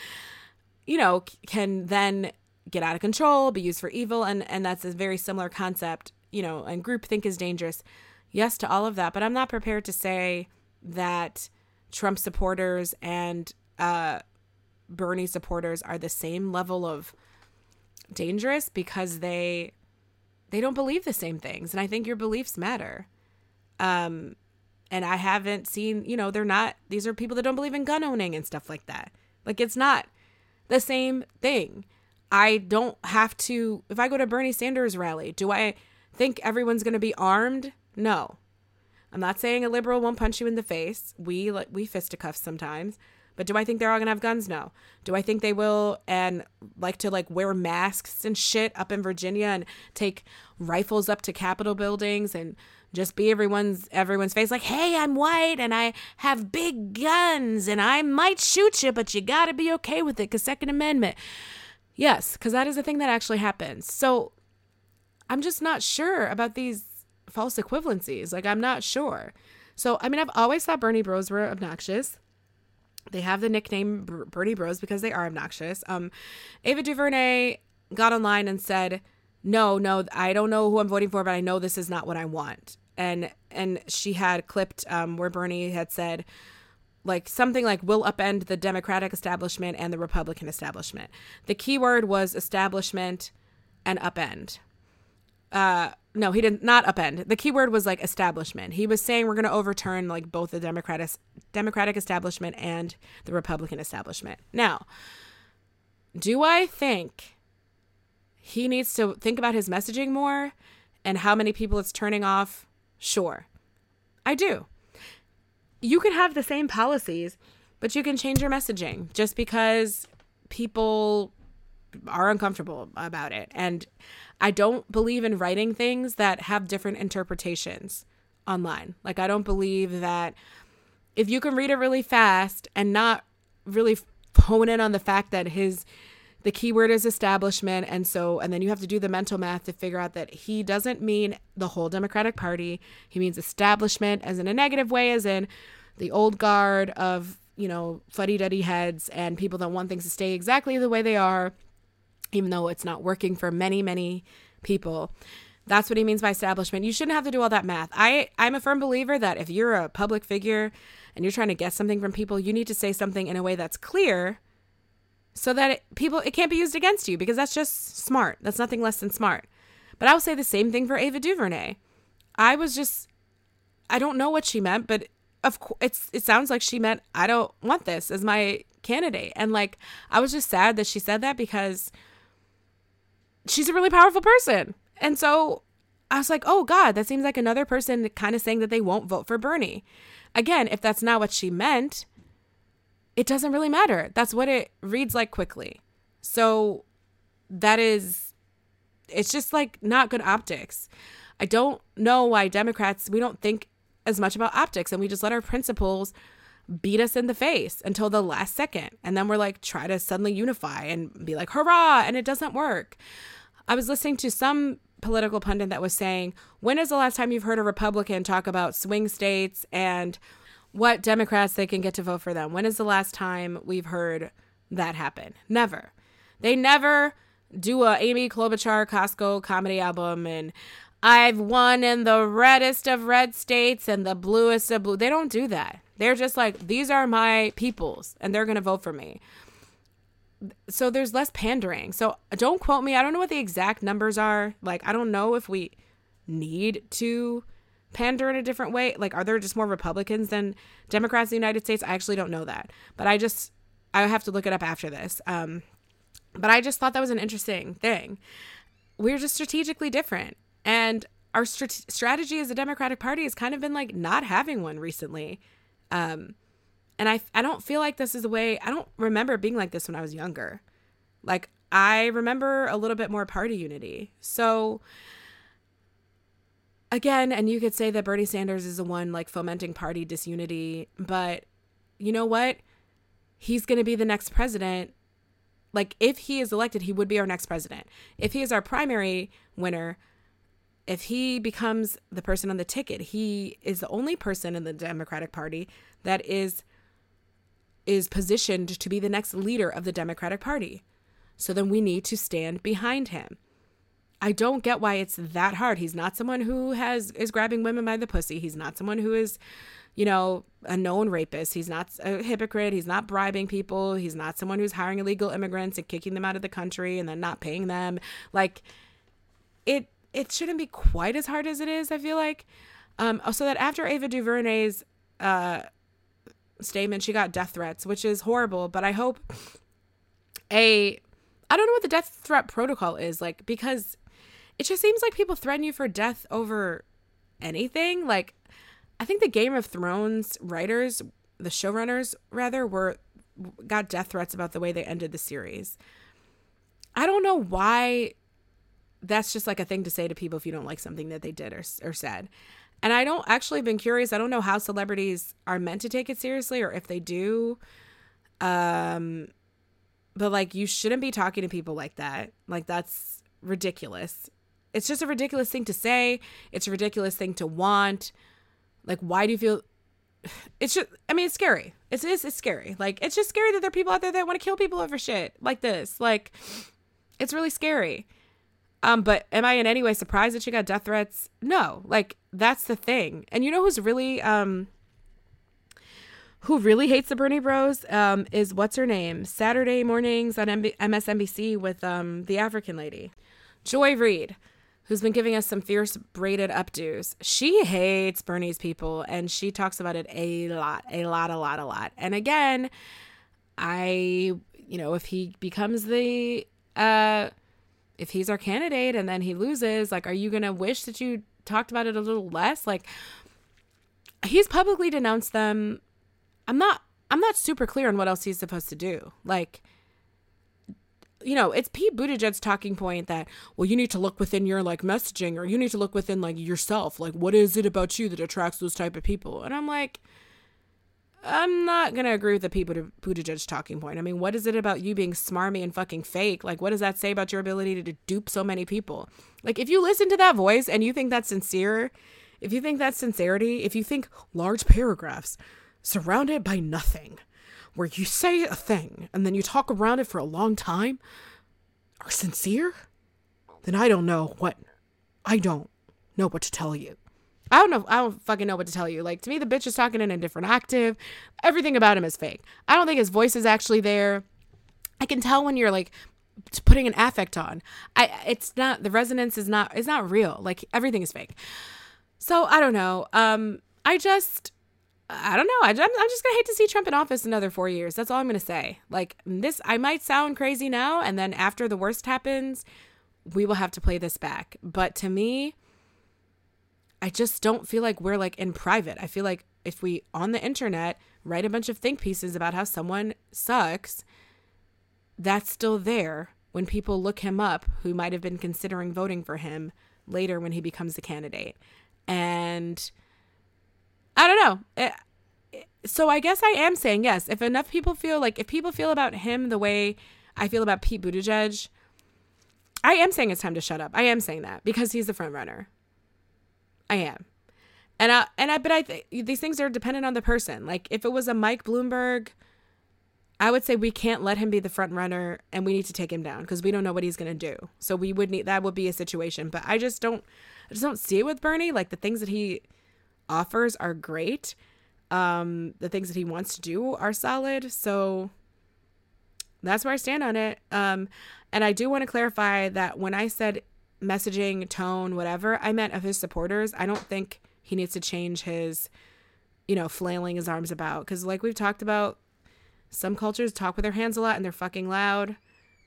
you know, can then get out of control, be used for evil. And, and that's a very similar concept, you know, and groupthink is dangerous yes to all of that, but I'm not prepared to say that Trump supporters and uh, Bernie supporters are the same level of dangerous because they they don't believe the same things, and I think your beliefs matter. Um, and I haven't seen, you know, they're not. These are people that don't believe in gun owning and stuff like that. Like it's not the same thing. I don't have to. If I go to Bernie Sanders rally, do I think everyone's going to be armed no. I'm not saying a liberal won't punch you in the face. We like we fisticuffs sometimes, But do I think they're all gonna have guns? No. Do I think they will and like to like wear masks and shit up in Virginia and take rifles up to Capitol buildings and just be everyone's everyone's face like, hey, I'm white and I have big guns and I might shoot you, but you gotta be okay with it because Second Amendment. Yes, because that is a thing that actually happens. So I'm just not sure about these false equivalencies. Like I'm not sure. So I mean, I've always thought Bernie Bros were obnoxious. They have the nickname Bernie Bros because they are obnoxious. Um, Ava DuVernay got online and said, "No, no, I don't know who I'm voting for, but I know this is not what I want." And and she had clipped um, where Bernie had said, like something like "will upend the Democratic establishment and the Republican establishment." The key word was establishment and upend. Uh, no, he did not upend. The keyword was like establishment. He was saying we're going to overturn like both the Democratic Democratic establishment and the Republican establishment. Now, do I think he needs to think about his messaging more and how many people it's turning off? Sure. I do. You can have the same policies, but you can change your messaging just because people are uncomfortable about it. And I don't believe in writing things that have different interpretations online. Like, I don't believe that if you can read it really fast and not really hone in on the fact that his the keyword is establishment and so and then you have to do the mental math to figure out that he doesn't mean the whole democratic party he means establishment as in a negative way as in the old guard of you know fuddy-duddy heads and people that want things to stay exactly the way they are even though it's not working for many, many people. That's what he means by establishment. You shouldn't have to do all that math. I, I'm a firm believer that if you're a public figure and you're trying to get something from people, you need to say something in a way that's clear so that it, people it can't be used against you because that's just smart. That's nothing less than smart. But I will say the same thing for Ava DuVernay. I was just I don't know what she meant, but of course it's it sounds like she meant I don't want this as my candidate. And like I was just sad that she said that because she's a really powerful person. And so I was like, oh God, that seems like another person kind of saying that they won't vote for Bernie. Again, if that's not what she meant, it doesn't really matter. That's what it reads like quickly. So that is, it's just like not good optics. I don't know why Democrats, we don't think as much about optics and we just let our principles beat us in the face until the last second. And then we're like, try to suddenly unify and be like, hurrah, and it doesn't work. I was listening to some political pundit that was saying, when is the last time you've heard a Republican talk about swing states and what Democrats they can get to vote for them? When is the last time we've heard that happen? Never. They never do a Amy Klobuchar Costco comedy album and I've won in the reddest of red states and the bluest of blue. They don't do that. They're just like, these are my peoples and they're going to vote for me so there's less pandering. So don't quote me. I don't know what the exact numbers are. Like I don't know if we need to pander in a different way. Like are there just more Republicans than Democrats in the United States? I actually don't know that. But I just I have to look it up after this. Um but I just thought that was an interesting thing. We're just strategically different. And our strat- strategy as a Democratic Party has kind of been like not having one recently. Um and I, I don't feel like this is the way, I don't remember being like this when I was younger. Like, I remember a little bit more party unity. So, again, and you could say that Bernie Sanders is the one like fomenting party disunity, but you know what? He's going to be the next president. Like, if he is elected, he would be our next president. If he is our primary winner, if he becomes the person on the ticket, he is the only person in the Democratic Party that is is positioned to be the next leader of the Democratic Party. So then we need to stand behind him. I don't get why it's that hard. He's not someone who has is grabbing women by the pussy. He's not someone who is, you know, a known rapist. He's not a hypocrite. He's not bribing people. He's not someone who's hiring illegal immigrants and kicking them out of the country and then not paying them. Like it it shouldn't be quite as hard as it is, I feel like. Um so that after Ava DuVernay's uh statement she got death threats, which is horrible, but I hope a I don't know what the death threat protocol is like because it just seems like people threaten you for death over anything. Like I think the Game of Thrones writers, the showrunners rather, were got death threats about the way they ended the series. I don't know why that's just like a thing to say to people if you don't like something that they did or, or said. And I don't actually been curious. I don't know how celebrities are meant to take it seriously or if they do. Um but like you shouldn't be talking to people like that. Like that's ridiculous. It's just a ridiculous thing to say. It's a ridiculous thing to want. Like why do you feel it's just I mean it's scary. It's it's, it's scary. Like it's just scary that there are people out there that want to kill people over shit like this. Like it's really scary. Um, but am I in any way surprised that she got death threats? No. Like that's the thing. And you know who's really um who really hates the Bernie Bros um is what's her name? Saturday mornings on MB- MSNBC with um the African lady. Joy Reid, who's been giving us some fierce braided updos. She hates Bernie's people and she talks about it a lot, a lot, a lot, a lot. And again, I you know, if he becomes the uh if he's our candidate and then he loses, like, are you going to wish that you talked about it a little less? Like, he's publicly denounced them. I'm not, I'm not super clear on what else he's supposed to do. Like, you know, it's Pete Buttigieg's talking point that, well, you need to look within your like messaging or you need to look within like yourself. Like, what is it about you that attracts those type of people? And I'm like, I'm not gonna agree with the people to Buttigieg talking point. I mean, what is it about you being smarmy and fucking fake? Like, what does that say about your ability to dupe so many people? Like, if you listen to that voice and you think that's sincere, if you think that's sincerity, if you think large paragraphs surrounded by nothing, where you say a thing and then you talk around it for a long time, are sincere, then I don't know what I don't know what to tell you. I don't know. I don't fucking know what to tell you. Like to me, the bitch is talking in a different octave. Everything about him is fake. I don't think his voice is actually there. I can tell when you're like putting an affect on. I it's not the resonance is not is not real. Like everything is fake. So I don't know. Um, I just I don't know. I, I'm just gonna hate to see Trump in office another four years. That's all I'm gonna say. Like this, I might sound crazy now, and then after the worst happens, we will have to play this back. But to me, I just don't feel like we're like in private. I feel like if we on the internet write a bunch of think pieces about how someone sucks, that's still there when people look him up who might have been considering voting for him later when he becomes the candidate. And I don't know. It, eh, so I guess I am saying yes. If enough people feel like if people feel about him the way I feel about Pete Buttigieg, I am saying it's time to shut up. I am saying that because he's the front runner. I am. And I and I but I think these things are dependent on the person. Like if it was a Mike Bloomberg, I would say we can't let him be the front runner and we need to take him down because we don't know what he's going to do. So we would need that would be a situation, but I just don't I just don't see it with Bernie. Like the things that he offers are great. Um the things that he wants to do are solid. So that's where I stand on it. Um and I do want to clarify that when I said messaging, tone, whatever, I meant of his supporters. I don't think he needs to change his, you know, flailing his arms about. Because, like we've talked about, some cultures talk with their hands a lot and they're fucking loud.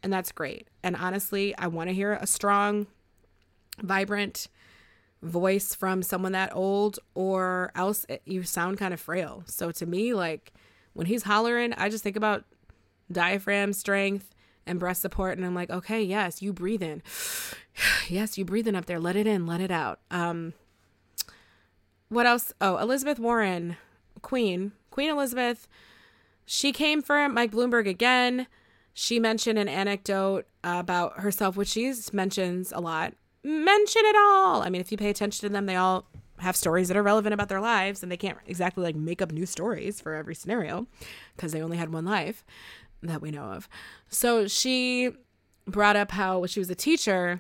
And that's great. And honestly, I want to hear a strong, vibrant voice from someone that old, or else it, you sound kind of frail. So to me, like when he's hollering, I just think about diaphragm strength and breast support and i'm like okay yes you breathe in. Yes you breathe in up there. Let it in let it out. Um what else? Oh elizabeth warren queen queen elizabeth. She came for mike bloomberg again. She mentioned an anecdote about herself which she mentions a lot. Mention it all. I mean if you pay attention to them they all have stories that are relevant about their lives and they can't exactly like make up new stories for every scenario because they only had one life that we know of. So she brought up how when she was a teacher,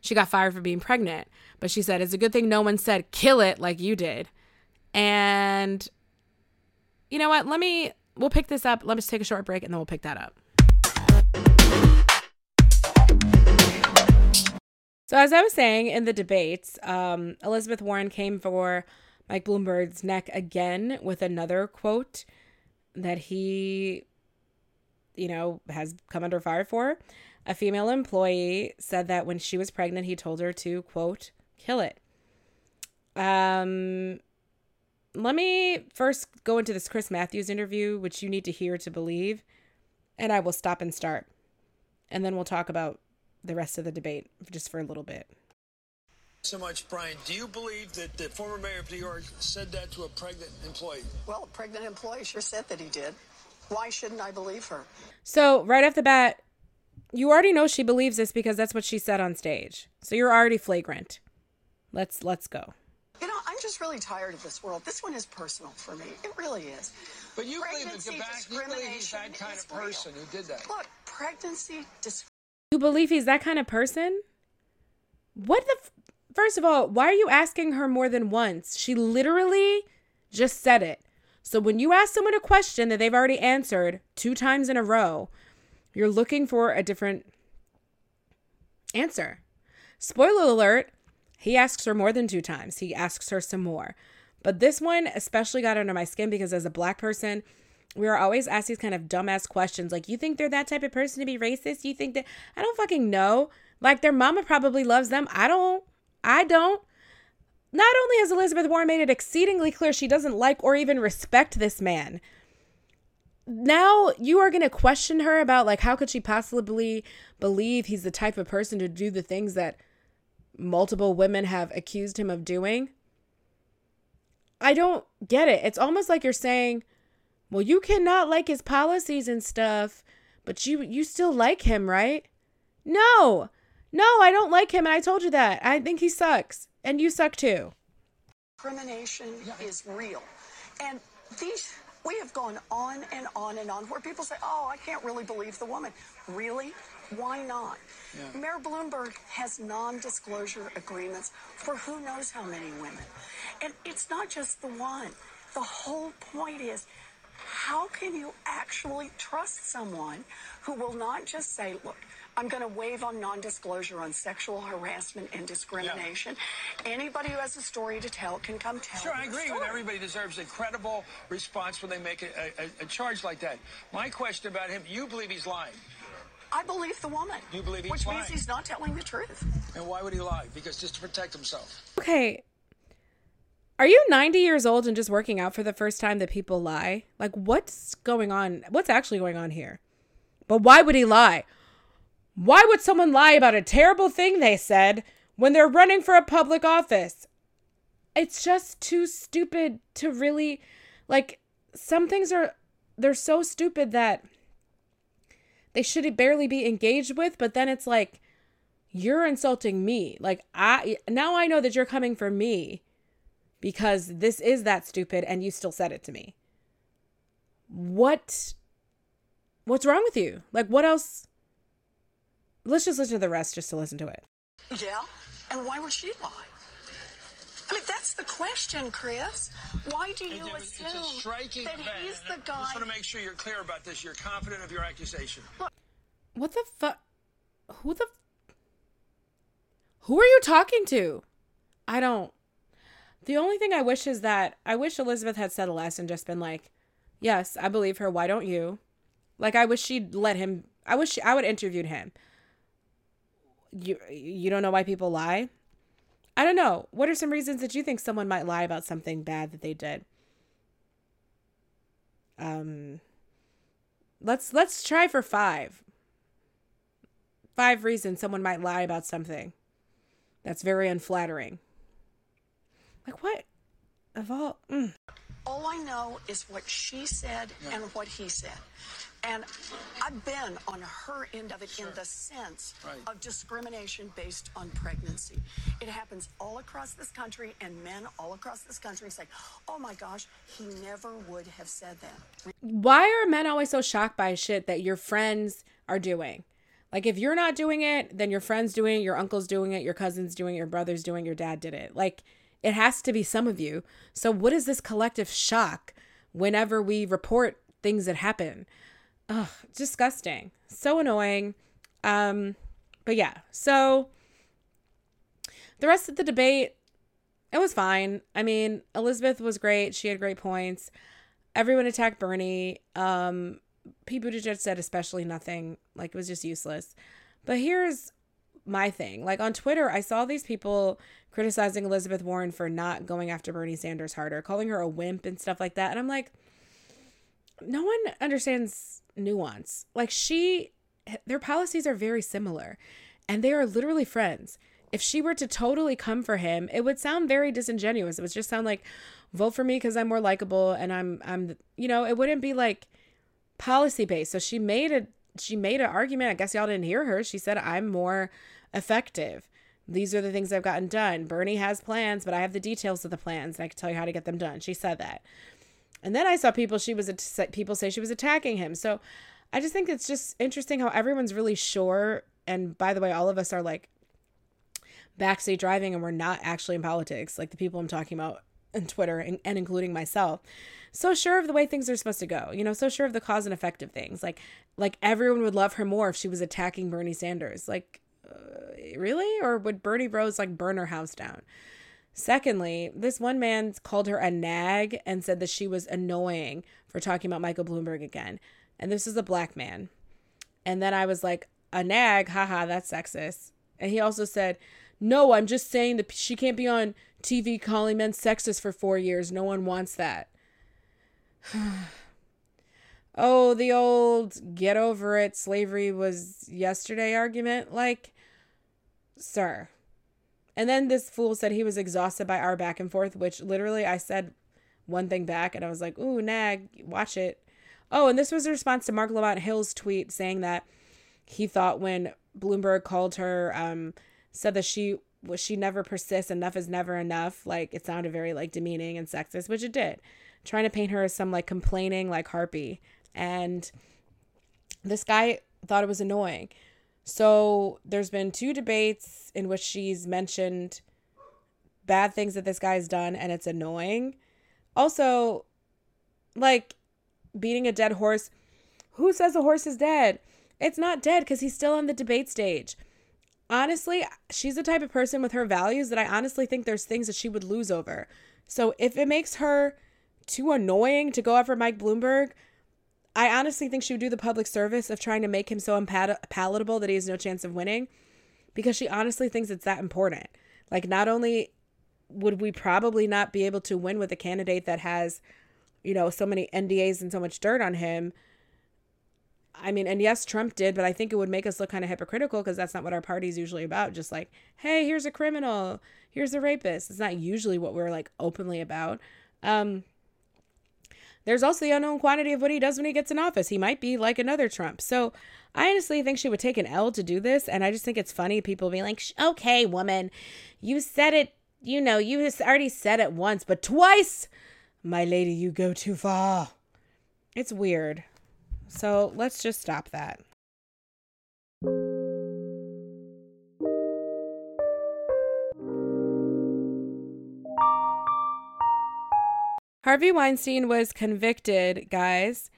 she got fired for being pregnant. But she said, it's a good thing no one said, kill it like you did. And you know what? Let me, we'll pick this up. Let us take a short break and then we'll pick that up. So, as I was saying in the debates, um, Elizabeth Warren came for Mike Bloomberg's neck again with another quote that he you know, has come under fire for. A female employee said that when she was pregnant, he told her to, quote, kill it. Um, let me first go into this Chris Matthews interview, which you need to hear to believe, and I will stop and start. And then we'll talk about the rest of the debate just for a little bit. So much, Brian. Do you believe that the former mayor of New York said that to a pregnant employee? Well, a pregnant employee sure said that he did. Why shouldn't I believe her? So, right off the bat, you already know she believes this because that's what she said on stage. So you're already flagrant. Let's let's go. You know, I'm just really tired of this world. This one is personal for me. It really is. But you believe, Pregnancy that Gabak, you believe he's that kind of person who did that? Look, pregnancy discrimination. You believe he's that kind of person? What the? F- First of all, why are you asking her more than once? She literally just said it. So when you ask someone a question that they've already answered two times in a row, you're looking for a different answer. Spoiler alert, he asks her more than two times. He asks her some more. But this one especially got under my skin because as a black person, we are always asked these kind of dumbass questions like, you think they're that type of person to be racist? You think that I don't fucking know. Like their mama probably loves them. I don't. I don't. Not only has Elizabeth Warren made it exceedingly clear she doesn't like or even respect this man, now you are going to question her about like how could she possibly believe he's the type of person to do the things that multiple women have accused him of doing? I don't get it. It's almost like you're saying, "Well, you cannot like his policies and stuff, but you you still like him, right?" No. No, I don't like him and I told you that. I think he sucks and you suck too. Discrimination is real. And these, we have gone on and on and on where people say, oh, I can't really believe the woman. Really? Why not? Mayor Bloomberg has non disclosure agreements for who knows how many women. And it's not just the one. The whole point is how can you actually trust someone who will not just say, look, I'm going to waive on non disclosure on sexual harassment and discrimination. Anybody who has a story to tell can come tell Sure, I agree. story. And everybody deserves a credible response when they make a, a, a charge like that. My question about him: You believe he's lying, I believe the woman. You believe he's Which means he's not telling the truth. and why would he lie? Because just to protect himself. Okay. Are you 90 years old and just working out for the first time that people lie? Like, what's going on? What's actually going on here? But why would he lie? Why would someone lie about a terrible thing they said when they're running for a public office? It's just too stupid to really, like, some things are, they're so stupid that they should barely be engaged with, but then it's like, you're insulting me. Like, I, now I know that you're coming for me because this is that stupid and you still said it to me. What what's wrong with you? Like what else? Let's just listen to the rest just to listen to it. Yeah? And why would she lie? I mean, that's the question, Chris. Why do you It's assume a striking that event. he's and the I guy? just want to make sure you're clear about this. You're confident of your accusation. What the fuck? Who the Who are you talking to? I don't. The only thing I wish is that I wish Elizabeth had said less and just been like, "Yes, I believe her. Why don't you?" Like I wish she'd let him. I wish I would interviewed him. You you don't know why people lie? I don't know. What are some reasons that you think someone might lie about something bad that they did? Um let's let's try for 5. 5 reasons someone might lie about something. That's very unflattering. Like what? Of all mm. All I know is what she said and what he said. And I've been on her end of it in the sense Right. of discrimination based on pregnancy. It happens all across this country, and men all across this country say, oh my gosh, he never would have said that. why are men always so shocked by shit that your friends are doing? Like if you're not doing it, then your friends doing it, your uncle's doing it, your cousin's doing it, your brother's doing it, your dad did it. Like it has to be some of you. So what is this collective shock whenever we report things that happen? Ugh, disgusting. So annoying. Um but yeah. So the rest of the debate it was fine. I mean, Elizabeth was great. She had great points. Everyone attacked Bernie. Um, Pete Buttigieg said especially nothing. Like it was just useless. But here's my thing. Like on Twitter, I saw these people criticizing Elizabeth Warren for not going after Bernie Sanders harder, calling her a wimp and stuff like that. And I'm like, no one understands nuance. Like she their policies are very similar and they are literally friends. If she were to totally come for him, it would sound very disingenuous. It would just sound like vote for me cuz I'm more likable and I'm I'm you know, it wouldn't be like policy based. So she made a she made an argument. I guess y'all didn't hear her. She said I'm more effective. These are the things I've gotten done. Bernie has plans, but I have the details of the plans and I can tell you how to get them done. She said that. And then I saw people she was people say she was attacking him. So I just think it's just interesting how everyone's really sure. And by the way, all of us are like backseat driving and we're not actually in politics, like the people I'm talking about on Twitter and, and including myself. So sure of the way things are supposed to go, you know, so sure of the cause and effect of things. Like, like everyone would love her more if she was attacking Bernie Sanders. Like, uh, really? Or would Bernie Bros like burn her house down? Secondly, this one man called her a nag and said that she was annoying for talking about Michael Bloomberg again. And this is a black man. And then I was like, a nag, haha, that's sexist. And he also said, no, I'm just saying that she can't be on TV calling men sexist for four years. No one wants that. oh, the old get over it, slavery was yesterday argument. Like, sir, and then this fool said he was exhausted by our back and forth, which literally I said one thing back and I was like, ooh, nag, watch it. Oh, and this was a response to Marc Lamont Hill's tweet saying that he thought when Bloomberg called her, um, said that she was she never persists, enough is never enough. Like it sounded very like demeaning and sexist, which it did. Trying to paint her as some like complaining like harpy. And this guy thought it was annoying. So there's been two debates in which she's mentioned bad things that this guy's done and it's annoying. Also, like beating a dead horse. Who says a horse is dead? It's not dead because he's still on the debate stage. Honestly, she's the type of person with her values that I honestly think there's things that she would lose over. So if it makes her too annoying to go after Mike Bloomberg, I honestly think she would do the public service of trying to make him so unpalatable that he has no chance of winning because she honestly thinks it's that important. Like, not only would we probably not be able to win with a candidate that has, you know, so many NDAs and so much dirt on him. I mean, and yes, Trump did, but I think it would make us look kind of hypocritical because that's not what our party is usually about. Just like, hey, here's a criminal, here's a rapist. It's not usually what we're like openly about. Um, there's also the unknown quantity of what he does when he gets in office. He might be like another Trump. So I honestly think she would take an L to do this. And I just think it's funny people being like, okay, woman, you said it, you know, you already said it once, but twice, my lady, you go too far. It's weird. So let's just stop that. Harvey Weinstein was convicted, guys,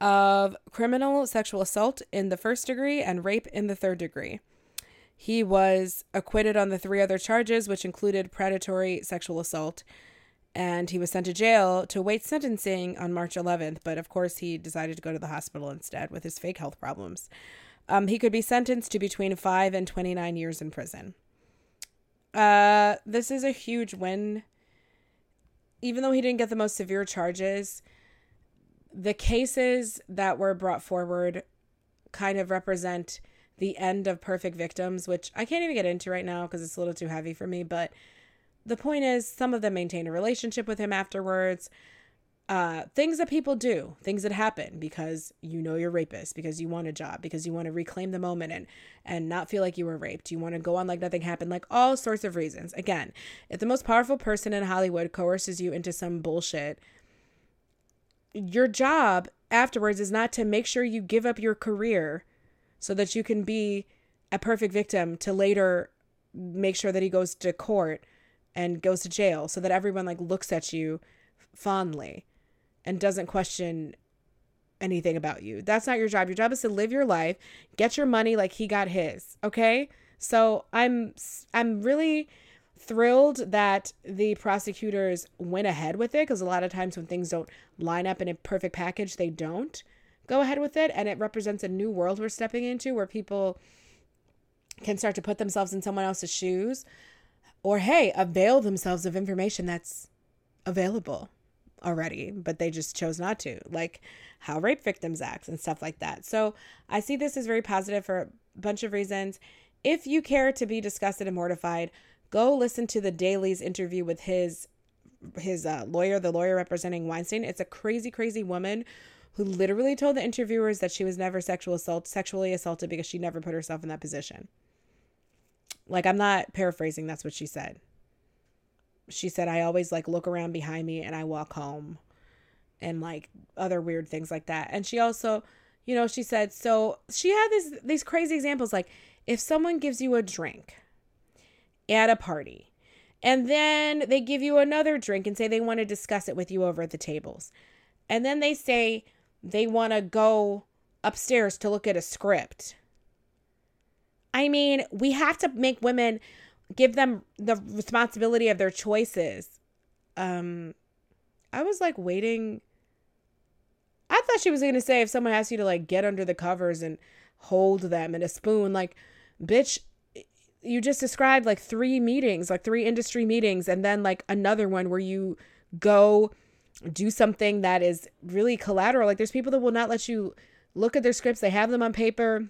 of criminal sexual assault in the first degree and rape in the third degree. He was acquitted on the three other charges, which included predatory sexual assault, and he was sent to jail to wait sentencing on March 11th. But of course, he decided to go to the hospital instead with his fake health problems. Um, he could be sentenced to between five and 29 years in prison. Uh, this is a huge win even though he didn't get the most severe charges, the cases that were brought forward kind of represent the end of perfect victims, which I can't even get into right now because it's a little too heavy for me. But the point is, some of them maintained a relationship with him afterwards uh, things that people do, things that happen because you know you're rapist, because you want a job, because you want to reclaim the moment and and not feel like you were raped. You want to go on like nothing happened, like all sorts of reasons. Again, if the most powerful person in Hollywood coerces you into some bullshit, your job afterwards is not to make sure you give up your career so that you can be a perfect victim to later make sure that he goes to court and goes to jail so that everyone like looks at you fondly and doesn't question anything about you. That's not your job. Your job is to live your life, get your money like he got his, okay? So, I'm I'm really thrilled that the prosecutors went ahead with it because a lot of times when things don't line up in a perfect package, they don't go ahead with it and it represents a new world we're stepping into where people can start to put themselves in someone else's shoes or hey, avail themselves of information that's available already, but they just chose not to, like how rape victims act and stuff like that. So I see this as very positive for a bunch of reasons. If you care to be disgusted and mortified, go listen to the Daily's interview with his his uh, lawyer, the lawyer representing Weinstein. It's a crazy, crazy woman who literally told the interviewers that she was never sexual assault, sexually assaulted because she never put herself in that position. Like I'm not paraphrasing, that's what she said. She said I always like look around behind me and I walk home and like other weird things like that. And she also, you know, she said so she had these these crazy examples like if someone gives you a drink at a party and then they give you another drink and say they want to discuss it with you over at the tables. And then they say they want to go upstairs to look at a script I mean, we have to make women give them the responsibility of their choices. Um I was like waiting I thought she was to say if someone asks you to like get under the covers and hold them in a spoon like bitch you just described like three meetings, like three industry meetings and then like another one where you go do something that is really collateral. Like there's people that will not let you look at their scripts. They have them on paper.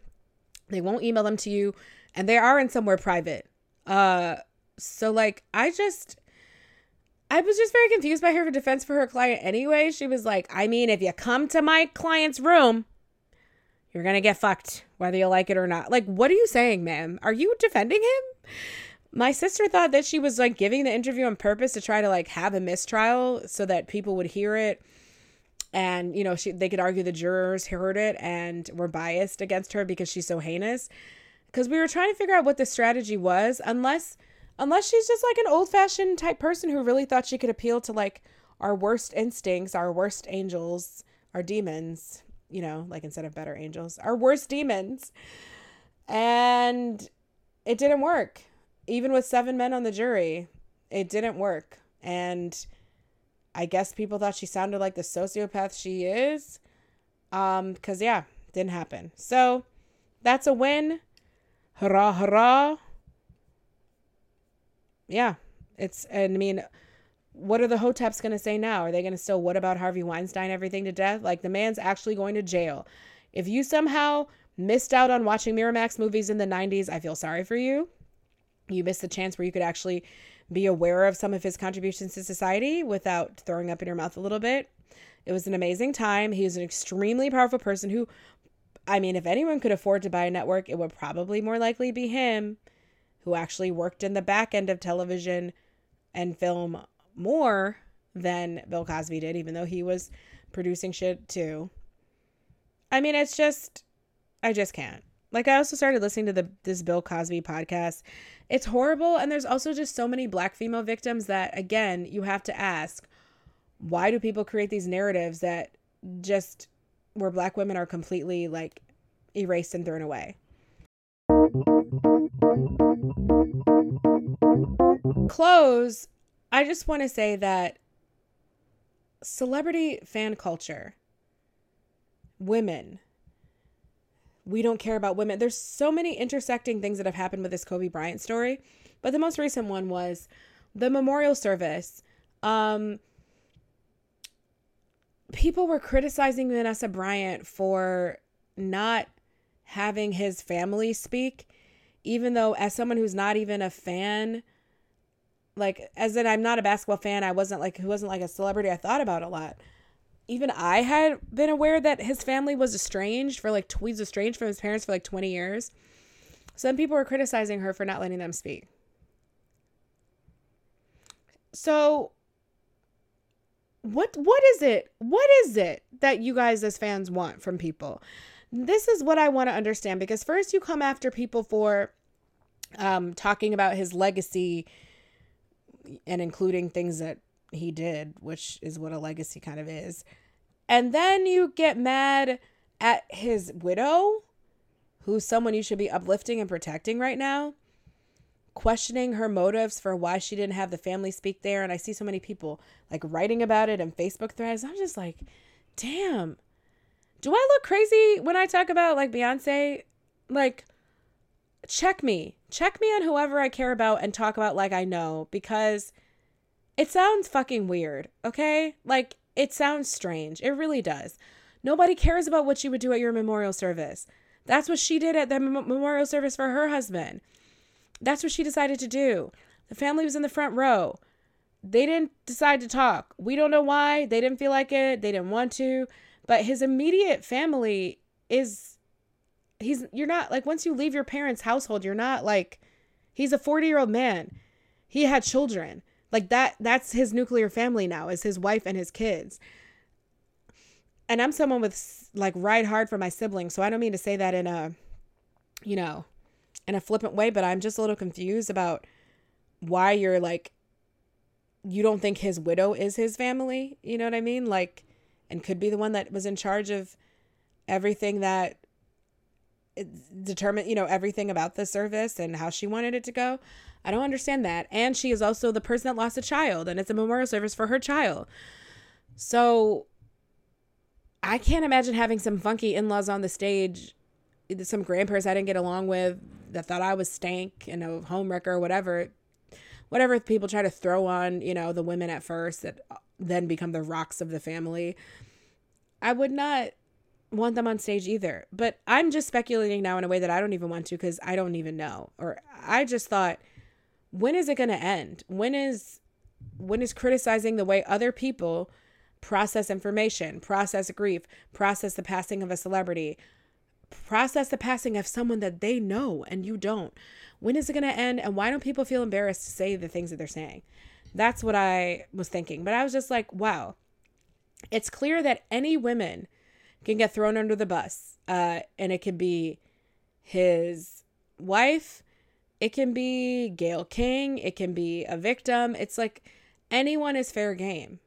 They won't email them to you and they are in somewhere private. Uh so like I just I was just very confused by her defense for her client anyway. She was like, "I mean, if you come to my client's room, you're to get fucked whether you like it or not." Like, what are you saying, ma'am? Are you defending him? My sister thought that she was like giving the interview on purpose to try to like have a mistrial so that people would hear it and you know she they could argue the jurors heard it and were biased against her because she's so heinous because we were trying to figure out what the strategy was unless unless she's just like an old-fashioned type person who really thought she could appeal to like our worst instincts our worst angels our demons you know like instead of better angels our worst demons and it didn't work even with seven men on the jury it didn't work and I guess people thought she sounded like the sociopath she is. Um, cause yeah, didn't happen. So that's a win. Hurrah, hurrah. Yeah, it's, and I mean, what are the Hoteps going to say now? Are they going to still, what about Harvey Weinstein, everything to death? Like, the man's actually going to jail. If you somehow missed out on watching Miramax movies in the 90s, I feel sorry for you. You missed the chance where you could actually be aware of some of his contributions to society without throwing up in your mouth a little bit. It was an amazing time. He was an extremely powerful person who, I mean, if anyone could afford to buy a network, it would probably more likely be him, who actually worked in the back end of television and film more than Bill Cosby did, even though he was producing shit too. I mean, it's just, I just can't. Like, I also started listening to the this Bill Cosby podcast it's horrible. And there's also just so many black female victims that, again, you have to ask why do people create these narratives that just where black women are completely like erased and thrown away? Close. I just want to say that celebrity fan culture, women, we don't care about women. There's so many intersecting things that have happened with this Kobe Bryant story. But the most recent one was the memorial service. Um, people were criticizing Vanessa Bryant for not having his family speak, even though, as someone who's not even a fan, like, as in, I'm not a basketball fan, I wasn't like, who wasn't like a celebrity I thought about a lot even I had been aware that his family was estranged for like he's estranged from his parents for like 20 years. Some people were criticizing her for not letting them speak. So what what is it? What is it that you guys as fans want from people? This is what I want to understand because first you come after people for um talking about his legacy and including things that he did, which is what a legacy kind of is. And then you get mad at his widow, who's someone you should be uplifting and protecting right now, questioning her motives for why she didn't have the family speak there. And I see so many people like writing about it in Facebook threads. I'm just like, damn. Do I look crazy when I talk about like Beyonce? Like, check me. Check me on whoever I care about and talk about like I know because it sounds fucking weird, okay? Like it sounds strange. It really does. Nobody cares about what you would do at your memorial service. That's what she did at the memorial service for her husband. That's what she decided to do. The family was in the front row. They didn't decide to talk. We don't know why. They didn't feel like it. They didn't want to. But his immediate family is he's you're not like once you leave your parents' household, you're not like he's a 40-year-old man. He had children. Like that that's his nuclear family now is his wife and his kids. And I'm someone with like ride hard for my siblings, so I don't mean to say that in a you know, in a flippant way, but I'm just a little confused about why you're like you don't think his widow is his family, you know what I mean? Like and could be the one that was in charge of everything that eh, determined, you know, everything about the service and how she wanted it to go. I don't understand that. And she is also the person that lost a child, and it's a memorial service for her child. So I can't imagine having some funky in laws on the stage, some grandparents I didn't get along with that thought I was stank and a home wrecker or whatever. Whatever people try to throw on, you know, the women at first that uh, then become the rocks of the family. I would not want them on stage either. But I'm just speculating now in a way that I don't even want to because I don't even know. Or I just thought, when is it going to end? When is when is criticizing the way other people process information, process grief, process the passing of a celebrity, process the passing of someone that they know and you don't? When is it going to end? And why don't people feel embarrassed to say the things that they're saying? That's what I was thinking. But I was just like, wow. It's clear that any women can get thrown under the bus. Uh, and it can be his wife, it can be Gayle King, it can be a victim. It's like anyone is fair game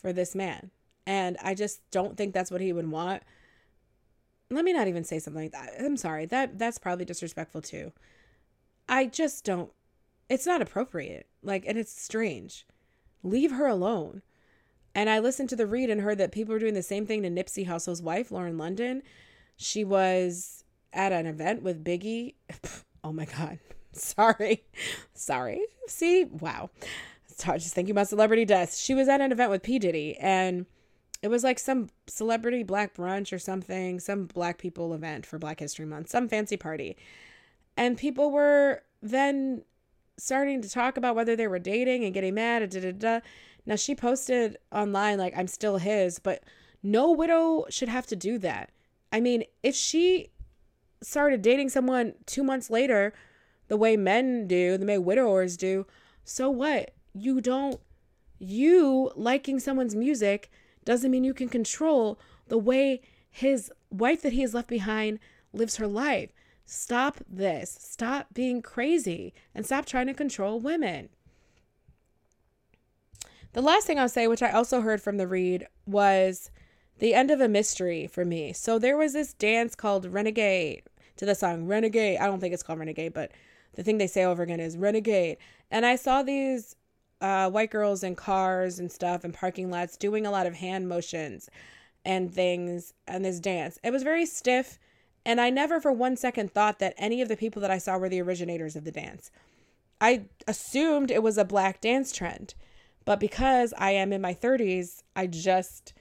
for this man. And I just don't think that's what he would want. Let me not even say something like that. I'm sorry. That that's probably disrespectful too. I just don't it's not appropriate. Like and it's strange. Leave her alone. And I listened to the read and heard that people were doing the same thing to Nipsey Hussle's wife, Lauren London. She was at an event with Biggie. Oh my God. Sorry. Sorry. See? Wow. Just thinking about celebrity deaths. She was at an event with P. Diddy and it was like some celebrity black brunch or something, some black people event for Black History Month, some fancy party. And people were then starting to talk about whether they were dating and getting mad da da da. Now she posted online like I'm still his, but no widow should have to do that. I mean, if she started dating someone 2 months later the way men do, the way widowers do, so what? You don't you liking someone's music doesn't mean you can control the way his wife that he has left behind lives her life. Stop this. Stop being crazy and stop trying to control women. The last thing I'll say, which I also heard from the read, was the end of a mystery for me. So there was this dance called Renegade to the song Renegade. I don't think it's called Renegade, but the thing they say over again is Renegade. And I saw these uh, white girls in cars and stuff and parking lots doing a lot of hand motions and things and this dance. It was very stiff. And I never for one second thought that any of the people that I saw were the originators of the dance. I assumed it was a black dance trend. But because I am in my 30s, I just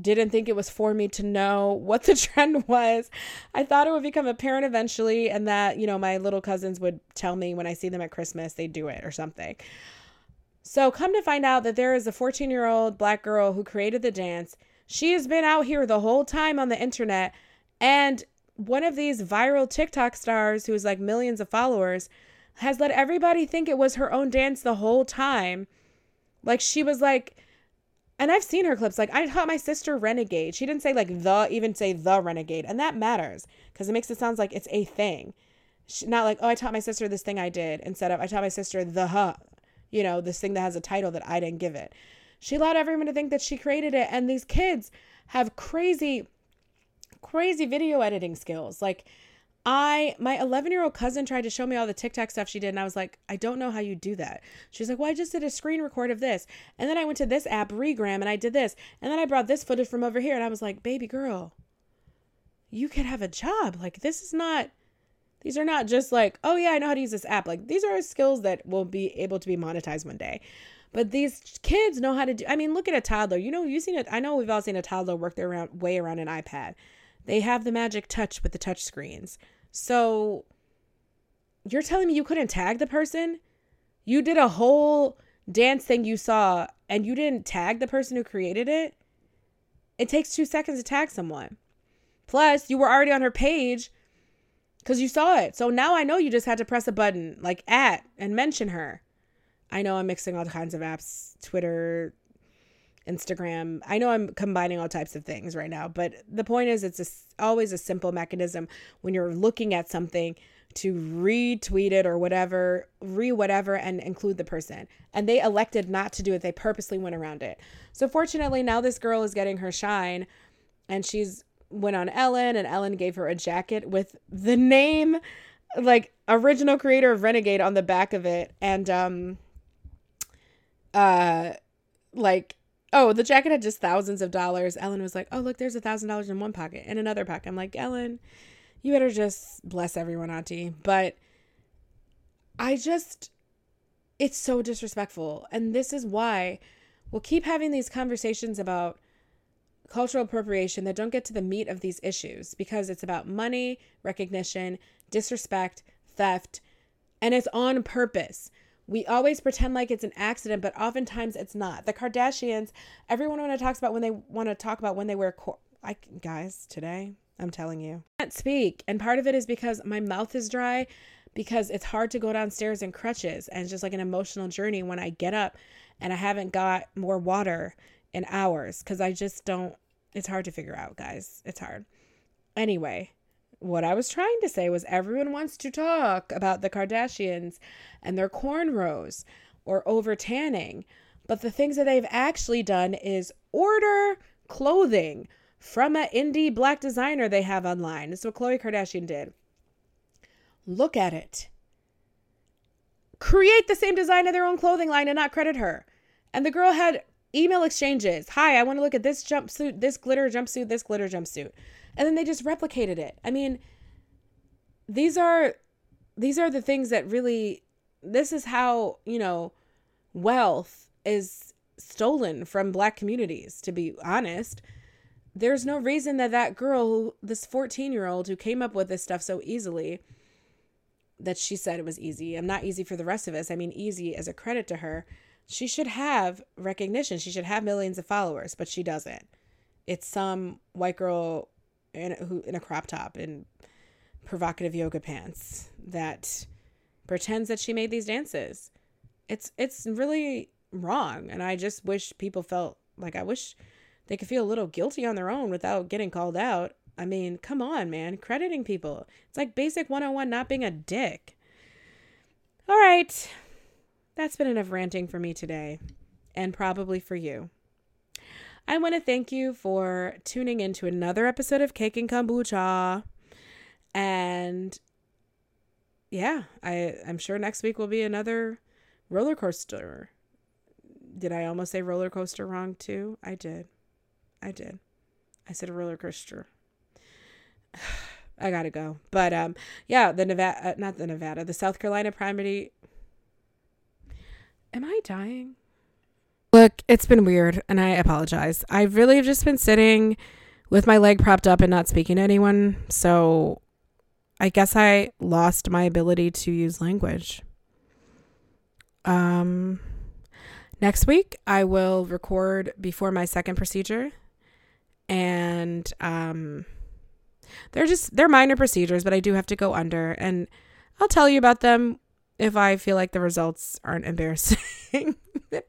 didn't think it was for me to know what the trend was. I thought it would become apparent eventually and that, you know, my little cousins would tell me when I see them at Christmas, they do it or something. So come to find out that there is a 14 year old black girl who created the dance. She has been out here the whole time on the internet. And one of these viral TikTok stars who has like millions of followers has let everybody think it was her own dance the whole time like she was like, and I've seen her clips. Like I taught my sister renegade. She didn't say like the, even say the renegade, and that matters because it makes it sound like it's a thing. She, not like oh I taught my sister this thing I did instead of I taught my sister the huh, you know this thing that has a title that I didn't give it. She allowed everyone to think that she created it, and these kids have crazy, crazy video editing skills. Like I my 11 year old cousin tried to show me all the TikTok stuff she did, and I was like, I don't know how you do that. She's like, Well, I just did a screen record of this, and then I went to this app, Regram, and I did this, and then I brought this footage from over here, and I was like, Baby girl, you could have a job. Like this is not, These are not just like, oh yeah, I know how to use this app. Like these are skills that will be able to be monetized one day. But these kids know how to do. I mean, look at a toddler. You know, you've seen it. I know we've all seen a toddler work their around, way around an iPad. They have the magic touch with the touch screens. So you're telling me you couldn't tag the person? You did a whole dance thing you saw and you didn't tag the person who created it? It takes two seconds to tag someone. Plus, you were already on her page because you saw it. So now I know you just had to press a button like at and mention her. I know I'm mixing all kinds of apps, Twitter, Instagram. I know I'm combining all types of things right now, but the point is, it's a, always a simple mechanism when you're looking at something to retweet it or whatever, re whatever, and include the person. And they elected not to do it. They purposely went around it. So fortunately, now this girl is getting her shine, and she's went on Ellen and Ellen gave her a jacket with the name like original creator of Renegade on the back of it and um uh like oh the jacket had just thousands of dollars. Ellen was like oh look there's a thousand dollars in one pocket and another pocket. I'm like ellen you better just bless everyone auntie. But i just it's so disrespectful. And this is why we'll keep having these conversations about cultural appropriation that don't get to the meat of these issues because it's about money, recognition, disrespect, theft, and it's on purpose. We always pretend like it's an accident, but oftentimes it's not. The Kardashians, everyone want to talks about when they want to talk about when they wear cor- I guys, today, I'm telling you. I can't speak. And part of it is because my mouth is dry because it's hard to go downstairs in crutches and it's just like an emotional journey when I get up and I haven't got more water in hours because I just don't, it's hard to figure out, guys. It's hard. Anyway, what I was trying to say was everyone wants to talk about the Kardashians and their cornrows or over tanning. But the things that they've actually done is order clothing from an indie black designer they have online. Is what Khloe Kardashian did. Look at it. Create the same design of their own clothing line and not credit her. And the girl had email exchanges. Hi, I want to look at this jumpsuit, this glitter jumpsuit, this glitter jumpsuit. And then they just replicated it. I mean, these are these are the things that really this is how, you know, wealth is stolen from black communities to be honest. There's no reason that that girl, this 14-year-old who came up with this stuff so easily, that she said it was easy. I'm not easy for the rest of us. I mean, easy as a credit to her she should have recognition. She should have millions of followers, but she doesn't. It's some white girl in a, who in a crop top and provocative yoga pants that pretends that she made these dances. It's it's really wrong, and I just wish people felt like I wish they could feel a little guilty on their own without getting called out. I mean, come on, man, crediting people. It's like basic 101 not being a dick. All right. That's been enough ranting for me today, and probably for you. I want to thank you for tuning in to another episode of Cake and Kombucha. And yeah, I, I'm sure next week will be another roller coaster. Did I almost say roller coaster wrong too? I did. I did. I said roller coaster. I gotta go. But um, yeah, the Nevada, uh, not the Nevada, the South Carolina primary Am I dying? Look, it's been weird and I apologize. I really have just been sitting with my leg propped up and not speaking to anyone. So I guess I lost my ability to use language. Um next week I will record before my second procedure and um they're just they're minor procedures, but I do have to go under and I'll tell you about them if I feel like the results aren't embarrassing. it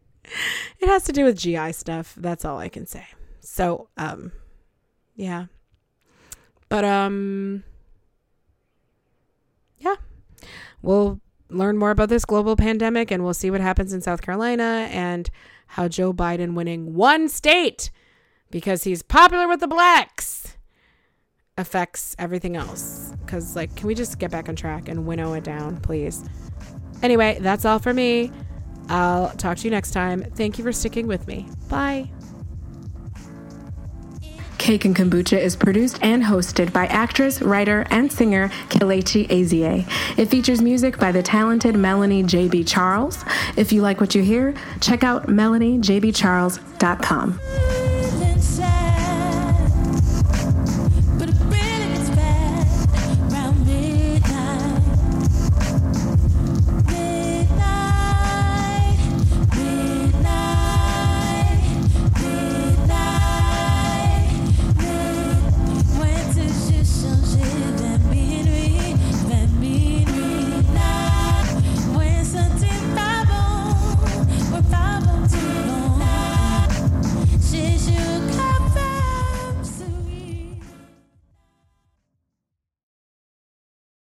has to do with GI stuff. That's all I can say. So, um, yeah. But, um, yeah. We'll learn more about this global pandemic and we'll see what happens in South Carolina and how Joe Biden winning one state because he's popular with the blacks affects everything else. Because, like, can we just get back on track and winnow it down, please? Anyway, that's all for me. I'll talk to you next time. Thank you for sticking with me. Bye. Cake and Kombucha is produced and hosted by actress, writer, and singer Kelechi Ezie. It features music by the talented Melanie J.B. Charles. If you like what you hear, check out melaniejbcharles.com.